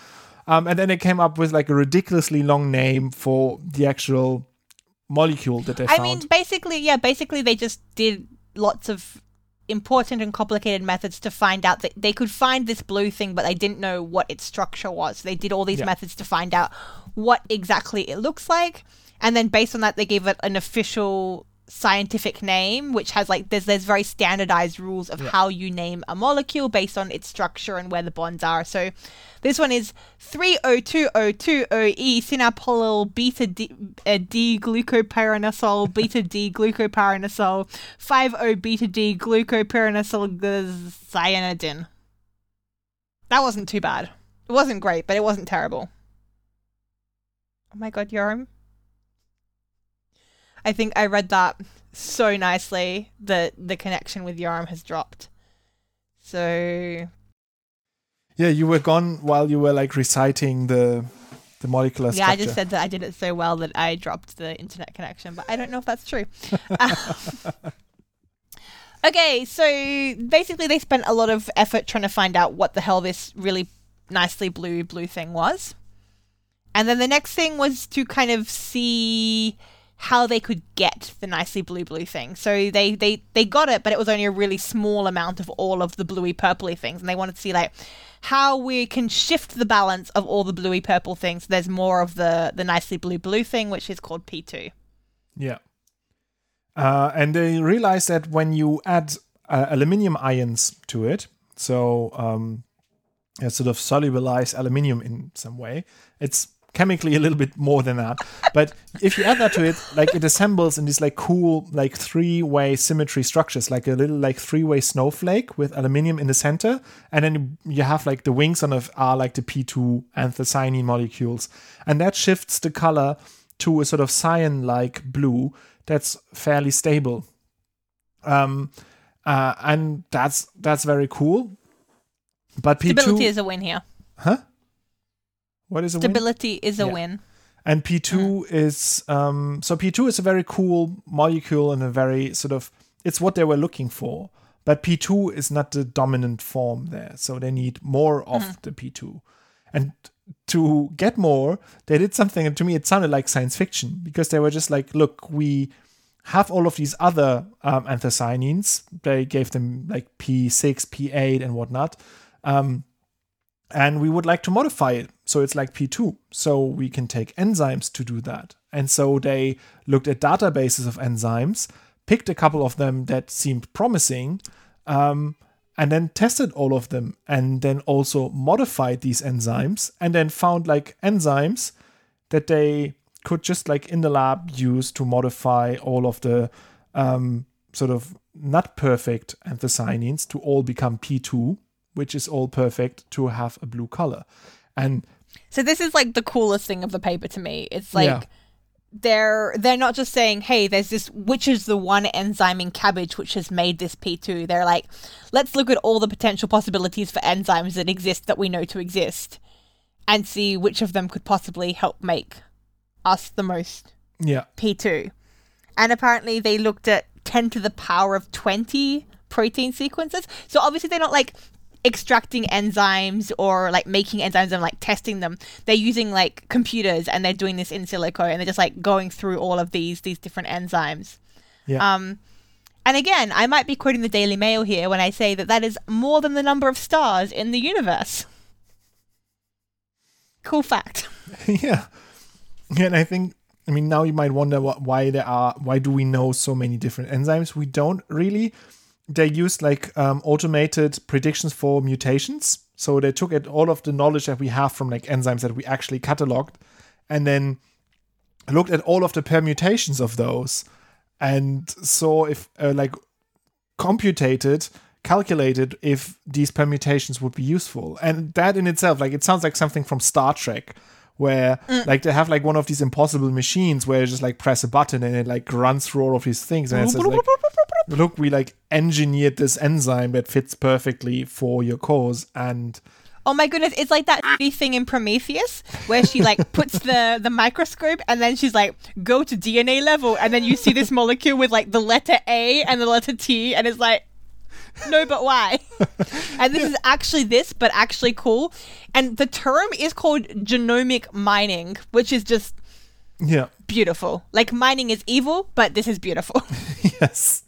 Um, and then they came up with like a ridiculously long name for the actual molecule that they I found. I mean, basically, yeah, basically they just did lots of important and complicated methods to find out that they could find this blue thing, but they didn't know what its structure was. They did all these Yeah. methods to find out what exactly it looks like, and then based on that, they gave it an official scientific name, which has like there's there's very standardized rules of how you name a molecule based on its structure and where the bonds are. So this one is 302O20E sinapoyl beta D, uh, D glucopyranosol beta D glucopyranosol 5O beta D glucopyranosol cyanidin. That wasn't too bad. It wasn't great, but it wasn't terrible. Oh my god, Yoram. I think I read that so nicely that the connection with Yoram has dropped. So yeah you were gone while you were like reciting the the molecular yeah, structure I just said that I did it so well that I dropped the internet connection, but I don't know if that's true. [laughs] Um, okay, so basically they spent a lot of effort trying to find out what the hell this really nicely blue blue thing was. And then the next thing was to kind of see how they could get the nicely blue blue thing. So they they they got it, but it was only a really small amount of all of the bluey purpley things, and they wanted to see like how we can shift the balance of all the bluey purple things. There's more of the the nicely blue blue thing, which is called P two. Yeah. Uh, and they realized that when you add uh, aluminium ions to it, so um, sort of solubilize aluminium in some way, it's chemically a little bit more than that. But if you add that to it, like it assembles in these like cool like three-way symmetry structures, like a little like three-way snowflake with aluminium in the center, and then you have like the wings on it are like the P2 anthocyanine molecules, and that shifts the color to a sort of cyan-like blue that's fairly stable. Um, uh, and that's that's very cool. But P2, Stability is a win here. huh? What is a win? Stability is a Yeah. win. And P2 is um, so P2 is a very cool molecule and a very sort of it's what they were looking for. But P2 is not the dominant form there, so they need more of the P2. And to get more, they did something, and to me, it sounded like science fiction because they were just like, look, we have all of these other um, anthocyanins. They gave them like P6, P8, and whatnot. Um, and we would like to modify it so it's like P2. So we can take enzymes to do that. And so they looked at databases of enzymes, picked a couple of them that seemed promising, um, and then tested all of them, and then also modified these enzymes, and then found like enzymes that they could just like in the lab use to modify all of the um, sort of not perfect anthocyanins to all become P2, which is all perfect to have a blue color. And So this is like the coolest thing of the paper to me. It's like Yeah. they're they're not just saying, "Hey, there's this which is the one enzyme in cabbage which has made this P2." They're like, "Let's look at all the potential possibilities for enzymes that exist that we know to exist and see which of them could possibly help make us the most yeah, P2." And apparently they looked at 10 to the power of 20 protein sequences. So obviously they're not like extracting enzymes or like making enzymes and like testing them. They're using like computers and they're doing this in silico and they're just like going through all of these these different enzymes. yeah. Um and again, I might be quoting the Daily Mail here when I say that that is more than the number of stars in the universe. Cool fact. [laughs] yeah. Yeah, and I think I mean now you might wonder what, why there are why do we know so many different enzymes? We don't really. They used like um, automated predictions for mutations. So they took at all of the knowledge that we have from like enzymes that we actually cataloged, and then looked at all of the permutations of those, and saw if uh, like computated calculated if these permutations would be useful and that in itself like it sounds like something from star trek where like they have like one of these impossible machines where you just like press a button and it like runs through all of these things and it's like look we like engineered this enzyme that fits perfectly for your cause and Oh my goodness, it's like that shitty thing in Prometheus where she like [laughs] puts the the microscope and then she's like go to DNA level and then you see this molecule with like the letter A and the letter T and it's like no but why? [laughs] and this is actually this but actually cool. And the term is called genomic mining, which is just yeah beautiful. Like mining is evil, but this is beautiful. [laughs] yes.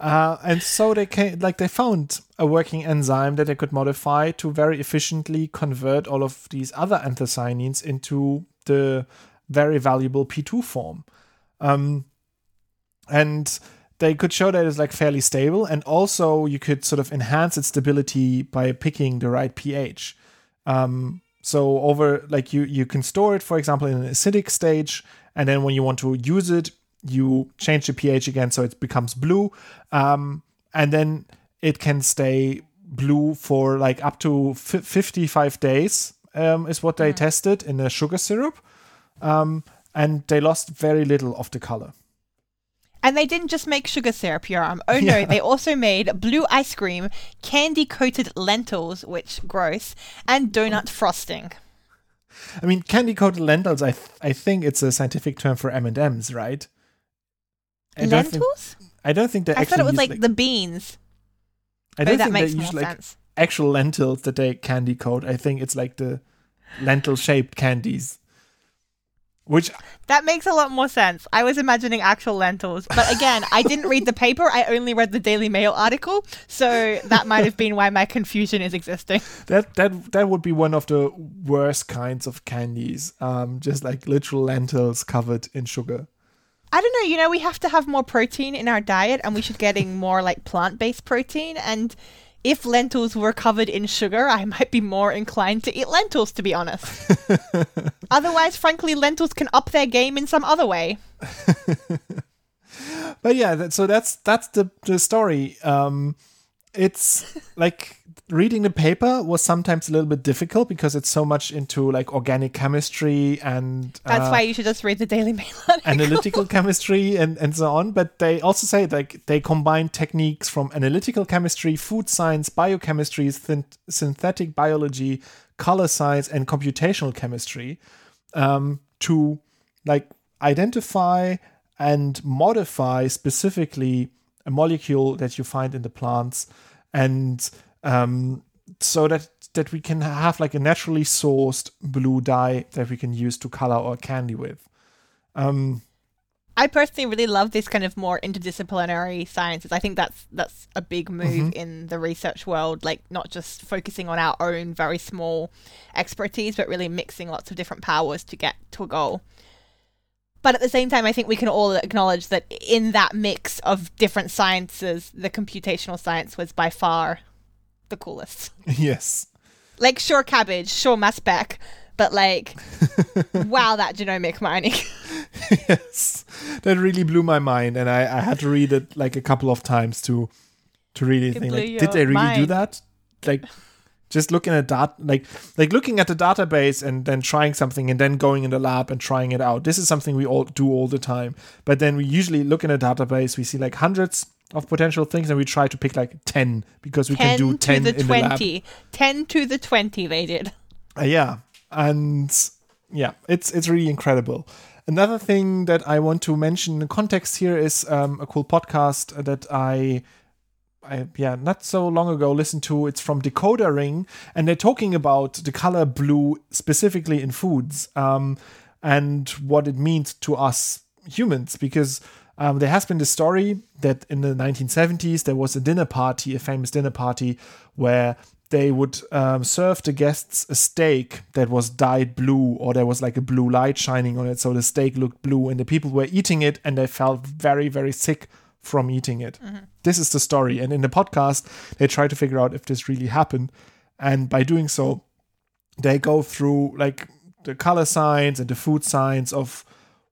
Uh, and so they came, like they found a working enzyme that they could modify to very efficiently convert all of these other anthocyanins into the very valuable P2 form. Um, and they could show that it's like fairly stable, and also you could sort of enhance its stability by picking the right pH. Um, so over like you you can store it, for example, in an acidic stage, and then when you want to use it, you change the pH again so it becomes blue, um, and then it can stay blue for like up to f- 55 days. Um, is what they tested in a sugar syrup, um, and they lost very little of the color. And they didn't just make sugar syrup, Yoram. Oh no, Yeah. they also made blue ice cream, candy coated lentils, which gross, and donut frosting. I mean, candy coated lentils. I th- I think it's a scientific term for M and M's, right? I don't think- Lentils? I don't think they I thought it was use, like, the beans. I Oh, don't that think makes they more use like sense. actual lentils that they candy coat. I think it's like the lentil shaped candies, which That makes a lot more sense. I was imagining actual lentils. But again, I didn't read the paper, I only read the Daily Mail article. So that might have been why my confusion is existing. [laughs] that that that would be one of the worst kinds of candies. Um, just like literal lentils covered in sugar. I don't know, you know, we have to have more protein in our diet and we should getting more like plant based protein. And if lentils were covered in sugar, I might be more inclined to eat lentils, to be honest. [laughs] Otherwise, frankly, lentils can up their game in some other way. [laughs] but yeah that, so that's that's the the story um it's like reading the paper was sometimes a little bit difficult because it's so much into like organic chemistry and That's uh, why you should just read the Daily Mail article. analytical [laughs] chemistry and and so on but they also say like they combine techniques from analytical chemistry food science biochemistry synth- synthetic biology color science and computational chemistry um, to like identify and modify specifically a molecule that you find in the plants and um, so that that we can have like a naturally sourced blue dye that we can use to color our candy with um, I personally really love this kind of more interdisciplinary sciences. I think that's that's a big move in the research world, like not just focusing on our own very small expertise, but really mixing lots of different powers to get to a goal. But at the same time, I think we can all acknowledge that in that mix of different sciences, the computational science was by far the coolest. [laughs] yes. Like, sure, cabbage, sure, mass spec, but like, [laughs] wow, that genomic mining. [laughs] yes, that really blew my mind, and I, I had to read it like a couple of times to to really It think, like, did they really do that? Like, just looking at that, like like looking at the database and then trying something, and then going in the lab and trying it out. This is something we all do all the time. But then we usually look in a database, we see like hundreds of potential things, and we try to pick like ten because we 10 can do to ten the in the lab. 20. 10 to the 20, they did. Uh, yeah, and yeah, it's it's really incredible. Another thing that I want to mention in the context here is um, a cool podcast that I, I yeah, not so long ago listened to. It's from Decoder Ring, and they're talking about the color blue specifically in foods um, and what it means to us humans because. Um, there has been the story that in the 1970s there was a dinner party, a famous dinner party, where they would um, serve the guests a steak that was dyed blue or there was like a blue light shining on it. So the steak looked blue and the people were eating it and they felt very very sick from eating it. This is the story. And in the podcast they try to figure out if this really happened. And by doing so they go through like the color signs and the food signs of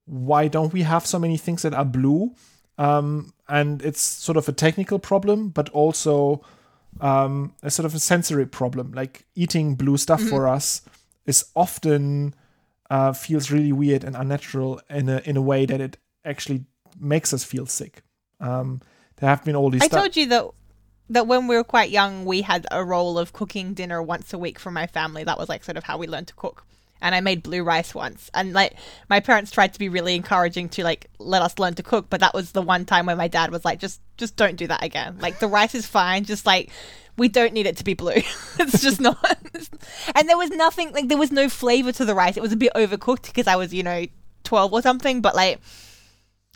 why don't we have so many things that are blue um, and it's sort of a technical problem but also um, a sort of a sensory problem. Like eating blue stuff for us is often uh, feels really weird and unnatural in a in a way that it actually makes us feel sick. Um, there have been all these. I stu- told you that that when we were quite young, we had a role of cooking dinner once a week for my family. That was like sort of how we learned to cook. And I made blue rice once, and like my parents tried to be really encouraging to like let us learn to cook, but that was the one time where my dad was like, "Just, just don't do that again. Like the rice is fine. Just like we don't need it to be blue. [laughs] it's just not." [laughs] and there was nothing like there was no flavor to the rice. It was a bit overcooked because I was you know twelve or something, but like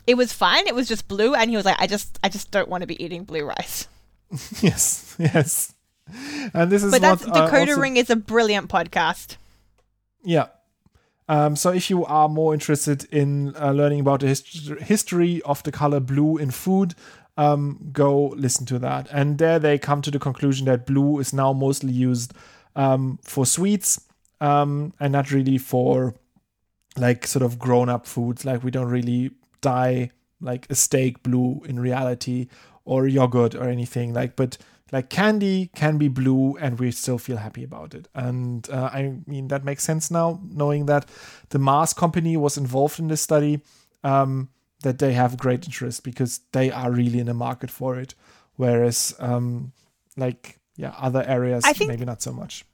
it was fine. It was just blue, and he was like, "I just, I just don't want to be eating blue rice." [laughs] yes, yes. And this is But that's what uh, Decoder also- Ring is a brilliant podcast. Yeah. Um, so if you are more interested in uh, learning about the hist- history of the color blue in food, um, go listen to that. And there they come to the conclusion that blue is now mostly used um, for sweets um, and not really for like sort of grown up foods. Like we don't really dye like a steak blue in reality or yogurt or anything like, but like candy can be blue and we still feel happy about it. And uh, i mean that makes sense now knowing that the mars company was involved in this study um, that they have great interest because they are really in the market for it. Whereas um, like yeah other areas think- maybe not so much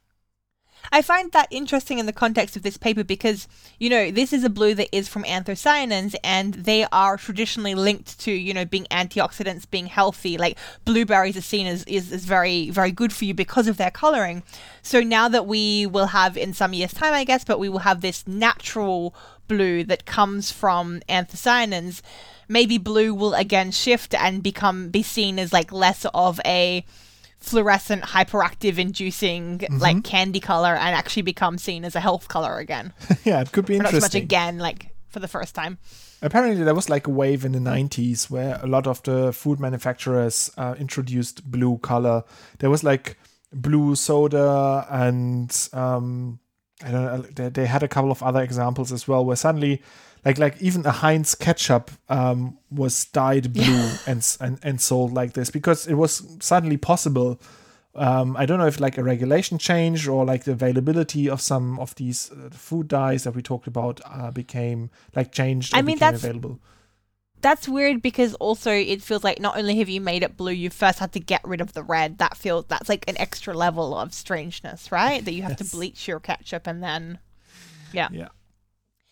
I find that interesting in the context of this paper because, you know, this is a blue that is from anthocyanins and they are traditionally linked to, you know, being antioxidants, being healthy. Like blueberries are seen as is, is very, very good for you because of their coloring. So now that we will have in some years' time, I guess, but we will have this natural blue that comes from anthocyanins, maybe blue will again shift and become be seen as like less of a fluorescent hyperactive inducing like candy color and actually become seen as a health color again. [laughs] Yeah it could be Or not so much again like for the first time. Apparently there was like a wave in the 90s where a lot of the food manufacturers uh, introduced blue color. There was like blue soda and um i don't know they, they had a couple of other examples as well where suddenly like like even a heinz ketchup um was dyed blue and, and and sold like this because it was suddenly possible um, I don't know if like a regulation change or like the availability of some of these uh, food dyes that we talked about uh, became like changed. I mean, that's- available. that's weird because also it feels like not only have you made it blue you first had to get rid of the red that feels that's like an extra level of strangeness right that you have Yes. to bleach your ketchup and then yeah Yeah.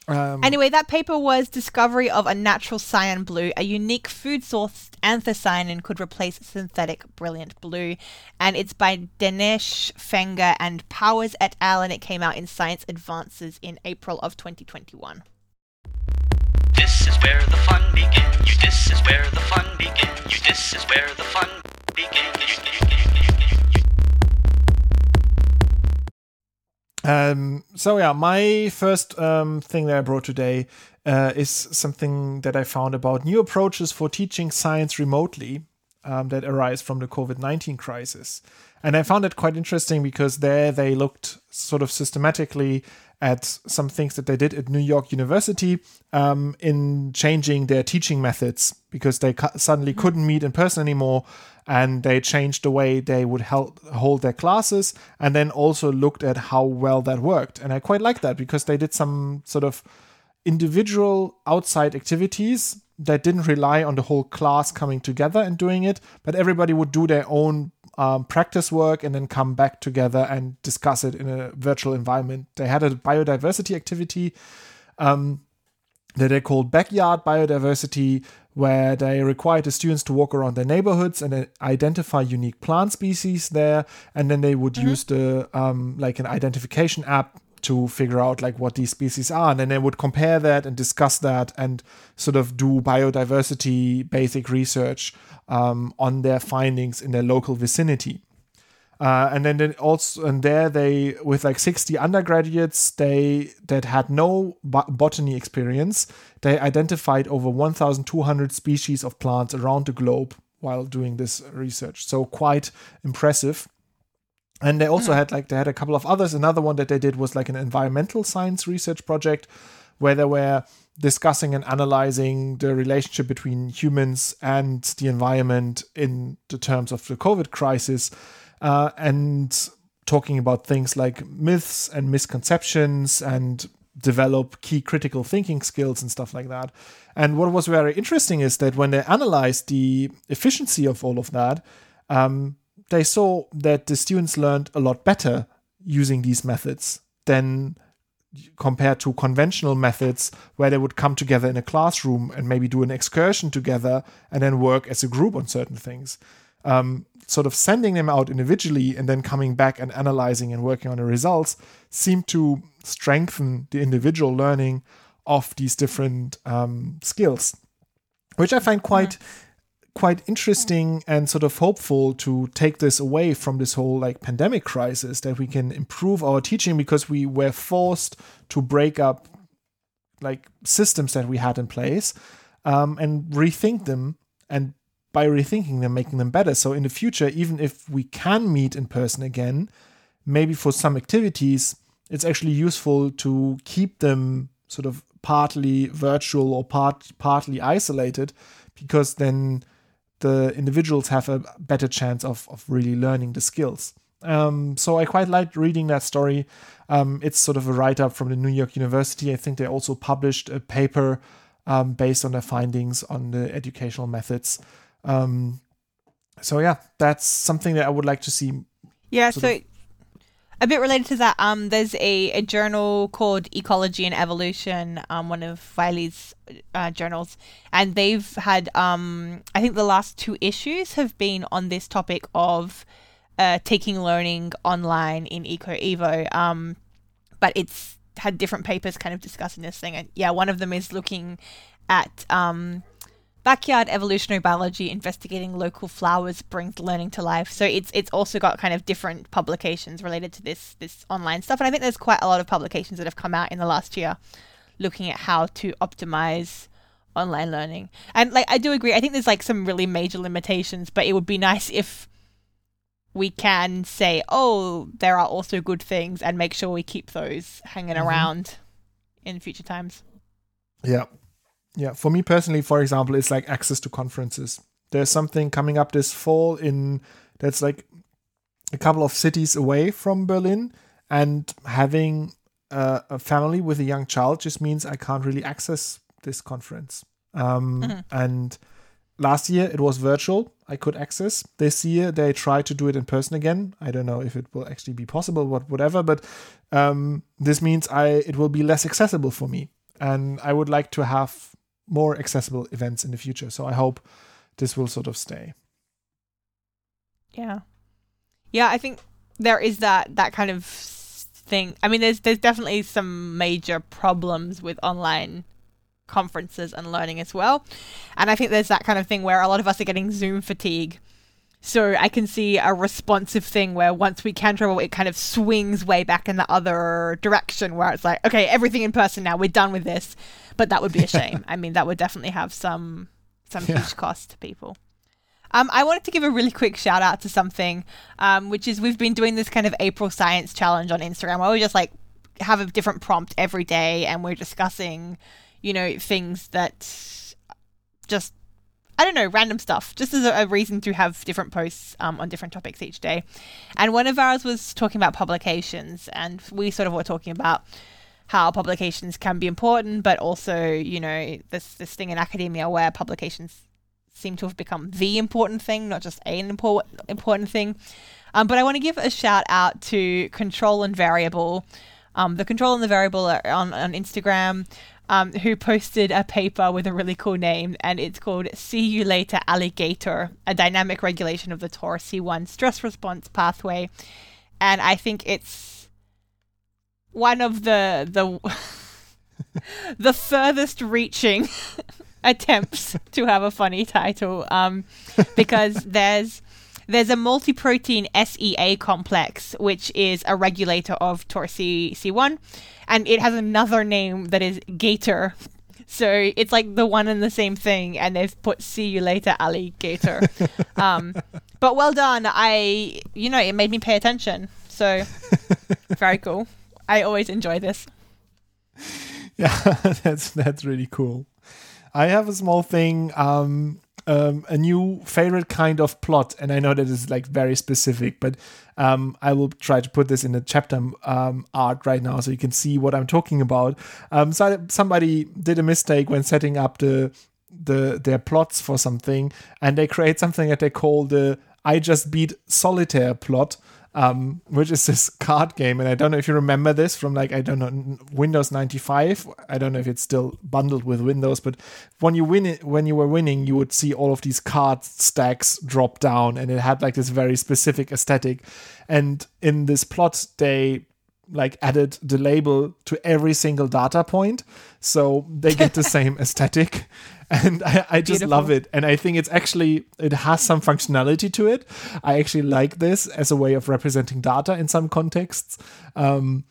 Um, Anyway, that paper was Discovery of a Natural Cyan Blue, a unique food sourced anthocyanin could replace synthetic brilliant blue. And it's by Denish Fenger and Powers et al. And it came out in Science Advances in April of 2021. This is where the fun begins. You, this is where the fun begins. You, this is where the fun begins. Um, so yeah, my first um, thing that I brought today uh, is something that I found about new approaches for teaching science remotely um, that arise from the COVID nineteen crisis, and I found it quite interesting because there they looked sort of systematically at some things that they did at New York University um, in changing their teaching methods because they cu- suddenly couldn't meet in person anymore and they changed the way they would held, hold their classes and then also looked at how well that worked. And i quite like that because they did some sort of individual outside activities that didn't rely on the whole class coming together and doing it but everybody would do their own um, practice work and then come back together and discuss it in a virtual environment. They had a biodiversity activity um, that they called backyard biodiversity where they required the students to walk around their neighborhoods and uh, identify unique plant species there and then they would Mm-hmm. use the um, like an identification app to figure out like what these species are and then they would compare that and discuss that and sort of do biodiversity basic research um, on their findings in their local vicinity uh, and then they also and there they with like 60 undergraduates they that had no bo- botany experience they identified over 1200 species of plants around the globe while doing this research. So quite impressive. And they also had like they had a couple of others. Another one that they did was like an environmental science research project where they were discussing and analyzing the relationship between humans and the environment in the terms of the covid crisis uh, and talking about things like myths and misconceptions and develop key critical thinking skills and stuff like that. And what was very interesting is that when they analyzed the efficiency of all of that, um, they saw that the students learned a lot better using these methods than compared to conventional methods where they would come together in a classroom and maybe do an excursion together and then work as a group on certain things. Um, sort of sending them out individually and then coming back and analyzing and working on the results seemed to strengthen the individual learning of these different um, skills, which I find quite quite interesting and sort of hopeful to take this away from this whole like pandemic crisis that we can improve our teaching because we were forced to break up like systems that we had in place um, and rethink them and by rethinking them making them better so in the future even if we can meet in person again maybe for some activities it's actually useful to keep them sort of partly virtual or part partly isolated because then the individuals have a better chance of, of really learning the skills. Um, so I quite liked reading that story. Um, it's sort of a write up from the New York University. I think they also published a paper um, based on their findings on the educational methods. Um, so yeah, that's something that I would like to see. Yeah, so of- a bit related to that, um, there's a, a journal called Ecology and Evolution, um, one of Wiley's uh, journals, and they've had, um, I think the last two issues have been on this topic of uh, taking learning online in Eco Evo, um, but it's had different papers kind of discussing this thing, and yeah, one of them is looking at um, backyard evolutionary biology investigating local flowers brings learning to life. So it's it's also got kind of different publications related to this this online stuff. And i think there's quite a lot of publications that have come out in the last year looking at how to optimize online learning. And like i do agree. I think there's like some really major limitations but it would be [laughs] nice if we can say oh there are also good things and make sure we keep those hanging Mhm. around in future times. Yeah. Yeah. For me personally, for example, it's like access to conferences. There's something coming up this fall in that's like a couple of cities away from Berlin, and having uh, a family with a young child just means I can't really access this conference. Um, Mhm. And last year it was virtual. I could access. This year they try to do it in person again. I don't know if it will actually be possible, but whatever. But um, this means I it will be less accessible for me, and I would like to have more accessible events in the future. So I hope this will sort of stay. Yeah. Yeah, I think there is that that kind of thing. I mean, there's there's definitely some major problems with online conferences and learning as well. And I think there's that kind of thing where a lot of us are getting Zoom fatigue. So I can see a responsive thing where once we can travel, it kind of swings way back in the other direction where it's like, okay, everything in person now, we're done with this. But that would be a [laughs] shame. I mean, that would definitely have some some Yeah. huge cost to people. Um, I wanted to give a really quick shout out to something, um, which is we've been doing this kind of April Science Challenge on Instagram where we just like have a different prompt every day and we're discussing, you know, things that just I don't know, random stuff, just as a, a reason to have different posts um, on different topics each day. And one of ours was talking about publications, and we sort of were talking about how publications can be important, but also, you know, this this thing in academia where publications seem to have become the important thing, not just an important important thing. Um, but I want to give a shout out to Control and Variable, um, the Control and the Variable are on on Instagram, um, who posted a paper with a really cool name, and it's called "See You Later, Alligator: A Dynamic Regulation of the TOR-C1 Stress Response Pathway," and I think it's one of the the [laughs] the furthest reaching [laughs] attempts to have a funny title um, because there's there's a multi-protein SEA complex which is a regulator of TORC-C1 and it has another name that is Gator. So it's like the one and the same thing and they've put see you later alligator [laughs] um, but well done. I you know it made me pay attention. So [laughs] very cool. I always enjoy this. Yeah, [laughs] that's that's really cool. I have a small thing, um, um, a new favorite kind of plot, and I know that is like very specific, but um, I will try to put this in the chapter um, art right now so you can see what I'm talking about. Um, so somebody did a mistake when setting up the the their plots for something, and they create something that they call the "I just beat solitaire" plot um, which is this [laughs] card game. And I don't know if you remember this from like, I don't know, Windows 95. I don't know if it's still bundled with Windows, but when you win it, when you were winning, you would see all of these card stacks drop down and it had like this very specific aesthetic. And in this plot, they like added the label to every single data point so they get the [laughs] same aesthetic. And i, I just Beautiful. love it. And i think it's actually it has some functionality to it. I actually like this as a way of representing data in some contexts. Um,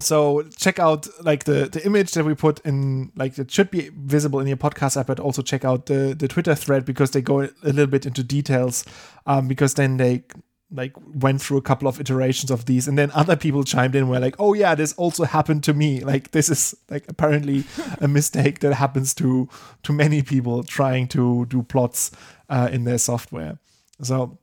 so check out like the the image that we put in like it should be visible in your podcast app but also check out the the twitter thread because they go a little bit into details um, because then they like went through a couple of iterations of these and then other people chimed in were like oh yeah this also happened to me like this is like apparently [laughs] a mistake that happens to to many people trying to do plots uh, in their software so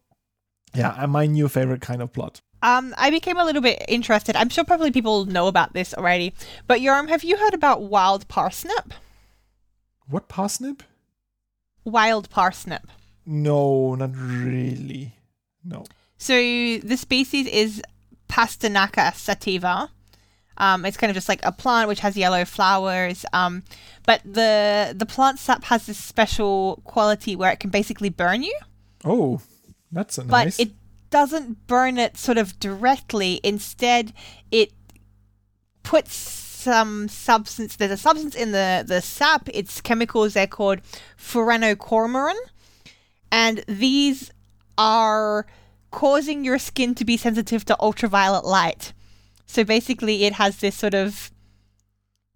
yeah uh, my new favorite kind of plot Um, I became a little bit interested. I'm sure probably people know about this already. But Yoram, have you heard about wild parsnip? what parsnip Wild parsnip. no not really no So the species is Pastinaca sativa. Um, it's kind of just like a plant which has yellow flowers. Um, but the the plant sap has this special quality where it can basically burn you, oh that's a but nice it doesn't burn it sort of directly. Instead, it puts some substance. There's a substance in the the sap. It's chemicals. They're called furanocoumarin, and these are causing your skin to be sensitive to ultraviolet light. So basically, it has this sort of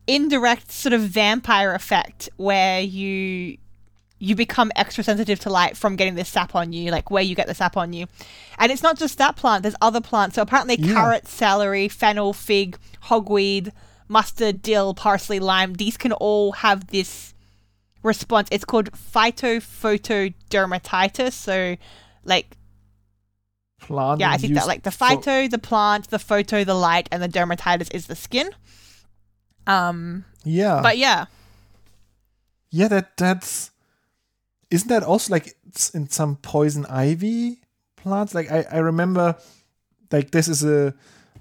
indirect sort of vampire effect where you you become extra sensitive to light from getting this sap on you, like where you get the sap on you. And it's not just that plant, there's other plants. So apparently Yeah. carrot, celery, fennel, fig, hogweed, mustard, dill, parsley, lime, these can all have this response. It's called phytophotodermatitis. So like plant yeah, I think that like the phyto, the plant, the photo, the light, and the dermatitis is the skin. Um yeah but yeah. Yeah, that that's isn't that also like it's in some poison ivy plants? Like I I remember like this is a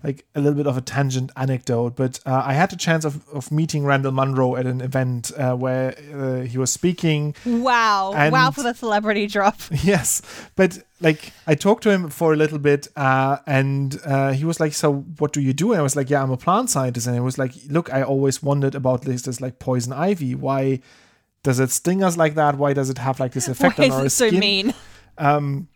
like a little bit of a tangent anecdote, but uh, I had the chance of, of meeting Randall Munroe at an event uh, where uh, he was speaking. Wow. wow for the celebrity drop. [laughs] yes, but like I talked to him for a little bit, uh, and uh, he was like, "So what do you do?" And I was like, "Yeah, I'm a plant scientist." And he was like, "Look, I always wondered about this, this like poison ivy. Why does it sting us like that? Why does it have like this effect Why on is our it so mean? Um,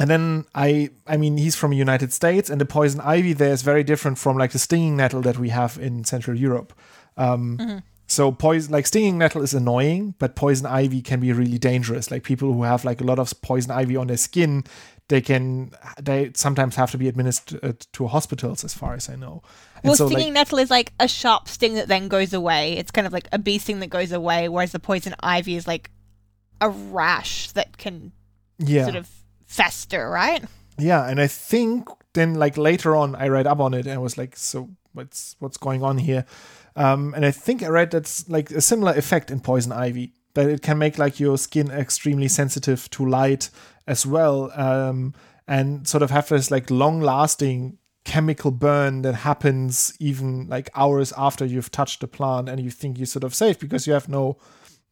and then I I mean he's from the United States and the poison ivy there is very different from like the stinging nettle that we have in Central Europe. Um, So poison like stinging nettle is annoying, but poison ivy can be really dangerous. Like people who have like a lot of poison ivy on their skin, they can they sometimes have to be administered to hospitals, as far as I know. And Well, so, like- stinging nettle is like a sharp sting that then goes away. It's kind of like a bee sting that goes away, whereas the poison ivy is like a rash that can yeah, sort of fester, right? Yeah, and I think then like later on I read up on it and I was like, so what's what's going on here? Um, and I think I read that's like a similar effect in poison ivy, that it can make like your skin extremely sensitive to light as well, um, and sort of have this like long lasting chemical burn that happens even like hours after you've touched the plant and you think you're sort of safe because you have no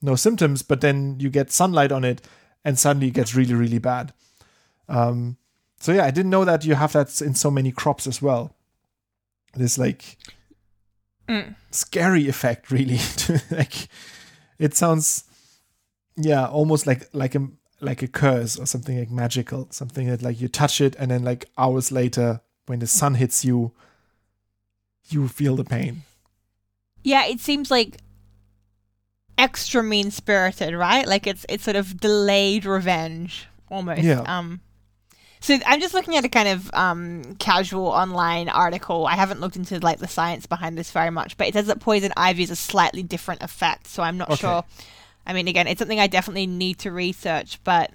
no symptoms, but then you get sunlight on it and suddenly it gets really really bad. Um, so yeah, I didn't know that you have that in so many crops as well. This like Mm. scary effect, really. [laughs] like it sounds, yeah, almost like like a like a curse or something like magical, something that like you touch it and then like hours later, when the sun hits you, you feel the pain. Yeah, it seems like extra mean spirited, right? Like it's it's sort of delayed revenge almost. Yeah. Um so I'm just looking at a kind of um, casual online article. I haven't looked into like the science behind this very much, but it says that poison ivy is a slightly different effect. So I'm not Okay. sure. I mean, again, it's something I definitely need to research, but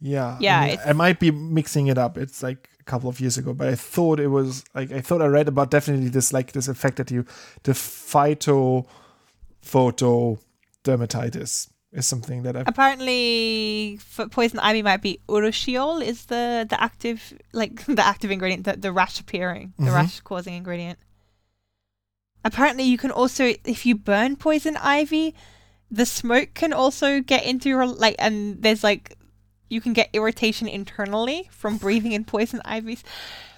Yeah, Yeah, I, mean, I might be mixing it up. It's like a couple of years ago, but I thought it was like I thought I read about definitely this like this effect that you the phyto photo dermatitis is something that I've apparently for poison ivy might be urushiol is the the active like [laughs] the active ingredient, the, the rash appearing, the Mhm. rash causing ingredient. Apparently, you can also if you burn poison ivy, the smoke can also get into your like, and there's like you can get irritation internally from breathing in poison ivies.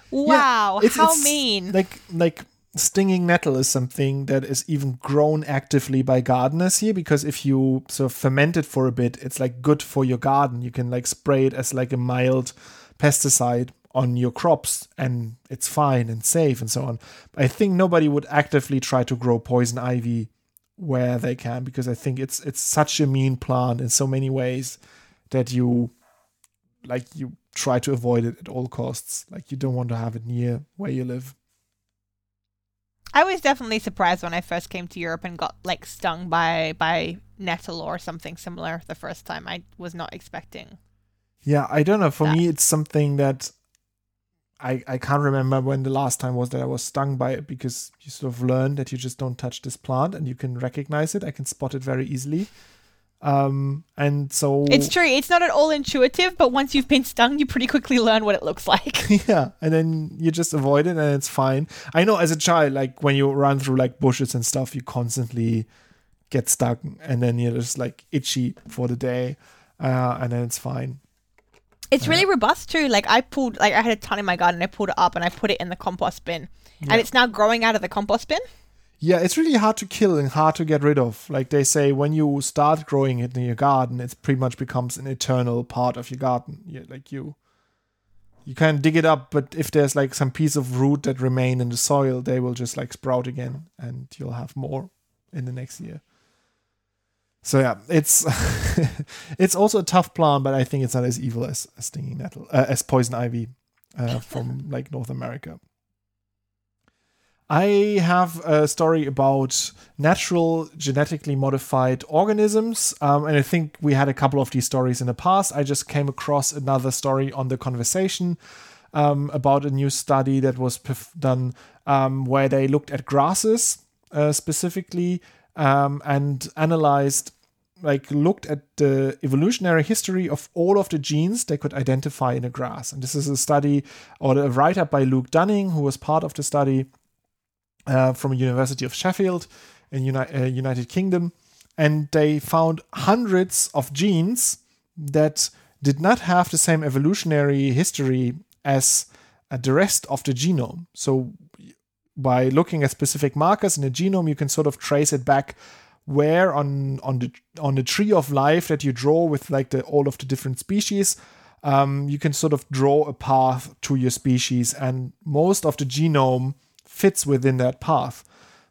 Wow, It's- how it's mean! like like stinging nettle is something that is even grown actively by gardeners here because if you sort of ferment it for a bit it's like good for your garden. You can like spray it as like a mild pesticide on your crops and it's fine and safe and so on. I think nobody would actively try to grow poison ivy where they can because i think it's it's such a mean plant in so many ways that you like you try to avoid it at all costs. Like you don't want to have it near where you live I was definitely surprised when I first came to Europe and got like stung by by nettle or something similar the first time. I was not expecting. Yeah, I don't know. For that. me, it's something that I I can't remember when the last time was that I was stung by it because you sort of learn that you just don't touch this plant and you can recognize it. I can spot it very easily. Um, and so It's true. It's not at all intuitive, but once you've been stung, you pretty quickly learn what it looks like. [laughs] yeah, and then you just avoid it and it's fine. I know as a child, like when you run through like bushes and stuff, you constantly get stuck and then you're just like itchy for the day, uh, and then it's fine. It's really robust too. Like I pulled, like I had a ton in my garden. I pulled it up and I put it in the compost bin, Yeah. and it's now growing out of the compost bin. Yeah, it's really hard to kill and hard to get rid of. Like they say, when you start growing it in your garden, it pretty much becomes an eternal part of your garden. Yeah, like you, you can dig it up, but if there's like some piece of root that remain in the soil, they will just like sprout again, and you'll have more in the next year. So yeah, it's [laughs] it's also a tough plant, but I think it's not as evil as, as stinging nettle, uh, as poison ivy uh, from [laughs] like North America. I have a story about natural genetically modified organisms. Um, and I think we had a couple of these stories in the past. I just came across another story on the conversation um, about a new study that was done um, where they looked at grasses uh, specifically um, and analyzed like looked at the evolutionary history of all of the genes they could identify in a grass and this is a study or a write-up by luke dunning who was part of the study uh, from University of Sheffield in Uni- uh, United Kingdom, and they found hundreds of genes that did not have the same evolutionary history as uh, the rest of the genome. So, by looking at specific markers in the genome, you can sort of trace it back where on on the on the tree of life that you draw with like the all of the different species um, you can sort of draw a path to your species, and most of the genome fits within that path.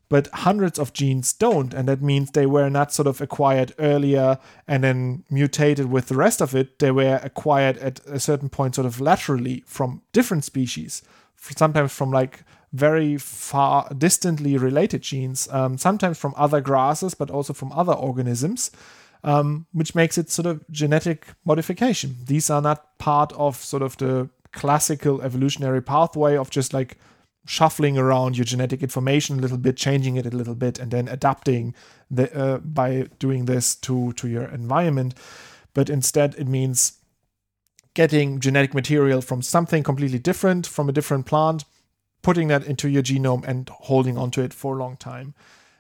But hundreds of genes don't, and that means they were not sort of acquired earlier and then mutated with the rest of it. They were acquired at a certain point, sort of laterally from different species, sometimes from like very far distantly related genes, um, sometimes from other grasses, but also from other organisms um, which makes it sort of genetic modification. These are not part of sort of the classical evolutionary pathway of just like shuffling around your genetic information a little bit, changing it a little bit, and then adapting the, uh, by doing this to to your environment. But instead, it means getting genetic material from something completely different, from a different plant, putting that into your genome and holding onto it for a long time.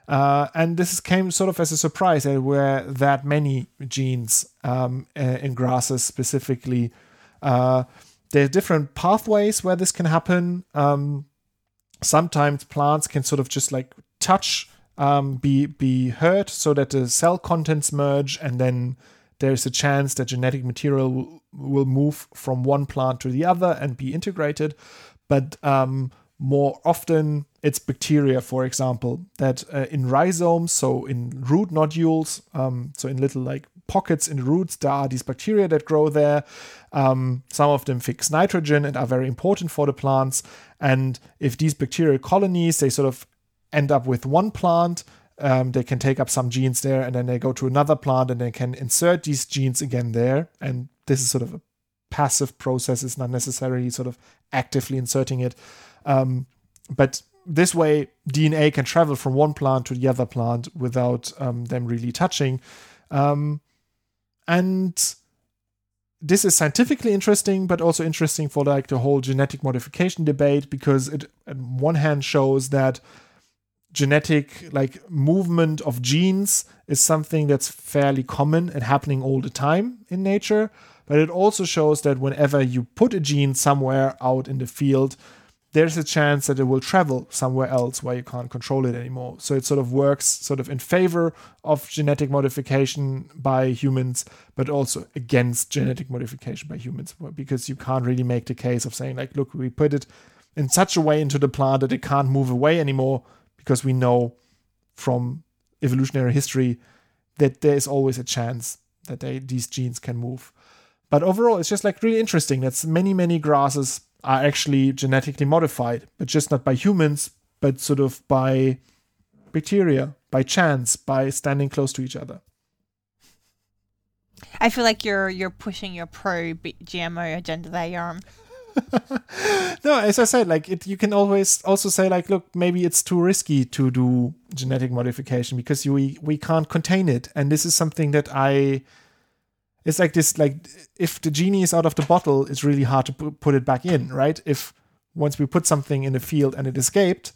Uh, and this came sort of as a surprise. There were that many genes um, in grasses specifically. Uh, there are different pathways where this can happen. Um, sometimes plants can sort of just like touch, um, be be hurt, so that the cell contents merge, and then there's a chance that genetic material will, will move from one plant to the other and be integrated. But um, more often it's bacteria, for example, that uh, in rhizomes, so in root nodules, um, so in little like pockets in the roots, there are these bacteria that grow there. Um, some of them fix nitrogen and are very important for the plants. And if these bacterial colonies, they sort of end up with one plant, um, they can take up some genes there and then they go to another plant and they can insert these genes again there. And this is sort of a passive process, it's not necessarily sort of actively inserting it. Um, but this way, DNA can travel from one plant to the other plant without um, them really touching. Um, and this is scientifically interesting, but also interesting for like the whole genetic modification debate because it, on one hand, shows that genetic like movement of genes is something that's fairly common and happening all the time in nature. But it also shows that whenever you put a gene somewhere out in the field, there's a chance that it will travel somewhere else where you can't control it anymore. So it sort of works sort of in favor of genetic modification by humans, but also against genetic modification by humans because you can't really make the case of saying like, look, we put it in such a way into the plant that it can't move away anymore because we know from evolutionary history that there is always a chance that they, these genes can move. But overall, it's just like really interesting. That's many, many grasses are actually genetically modified, but just not by humans, but sort of by bacteria, by chance, by standing close to each other. I feel like you're you're pushing your pro GMO agenda there, Yoram. [laughs] no, as I said, like it, you can always also say like, look, maybe it's too risky to do genetic modification because you, we we can't contain it, and this is something that I it's like this like if the genie is out of the bottle it's really hard to put it back in right? If once we put something in the field and it escaped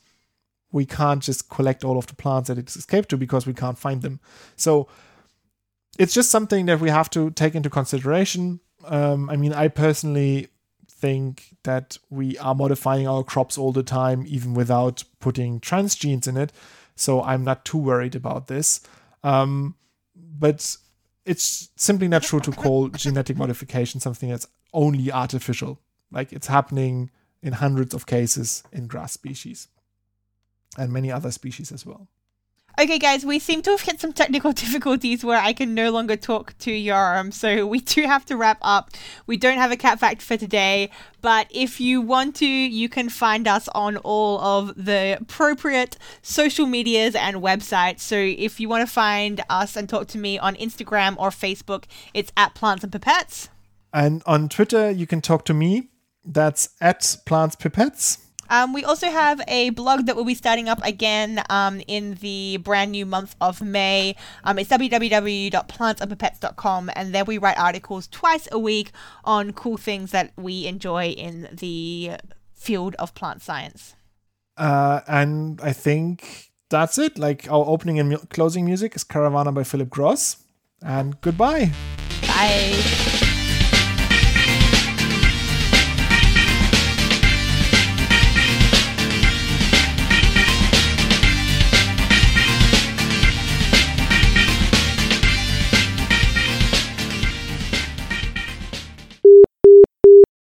we can't just collect all of the plants that it escaped to because we can't find them. So it's just something that we have to take into consideration. Um, i mean i personally think that we are modifying our crops all the time even without putting transgenes in it. So i'm not too worried about this. Um, but it's simply not true to call genetic modification something that's only artificial. Like it's happening in hundreds of cases in grass species and many other species as well. Okay, guys, we seem to have hit some technical [laughs] difficulties where I can no longer talk to Yoram, so we do have to wrap up. We don't have a cat fact for today, but if you want to, you can find us on all of the appropriate social medias and websites. So if you want to find us and talk to me on Instagram or Facebook, it's at Plants and Pipettes. And on Twitter, you can talk to me. That's at Plants Pipettes. Um, we also have a blog that will be starting up again um, in the brand new month of May. Um, it's www.plantsandpipettes.com, and there we write articles twice a week on cool things that we enjoy in the field of plant science. Uh, and I think that's it. Like our opening and mu- closing music is Caravana by Philip Gross. And goodbye. Bye.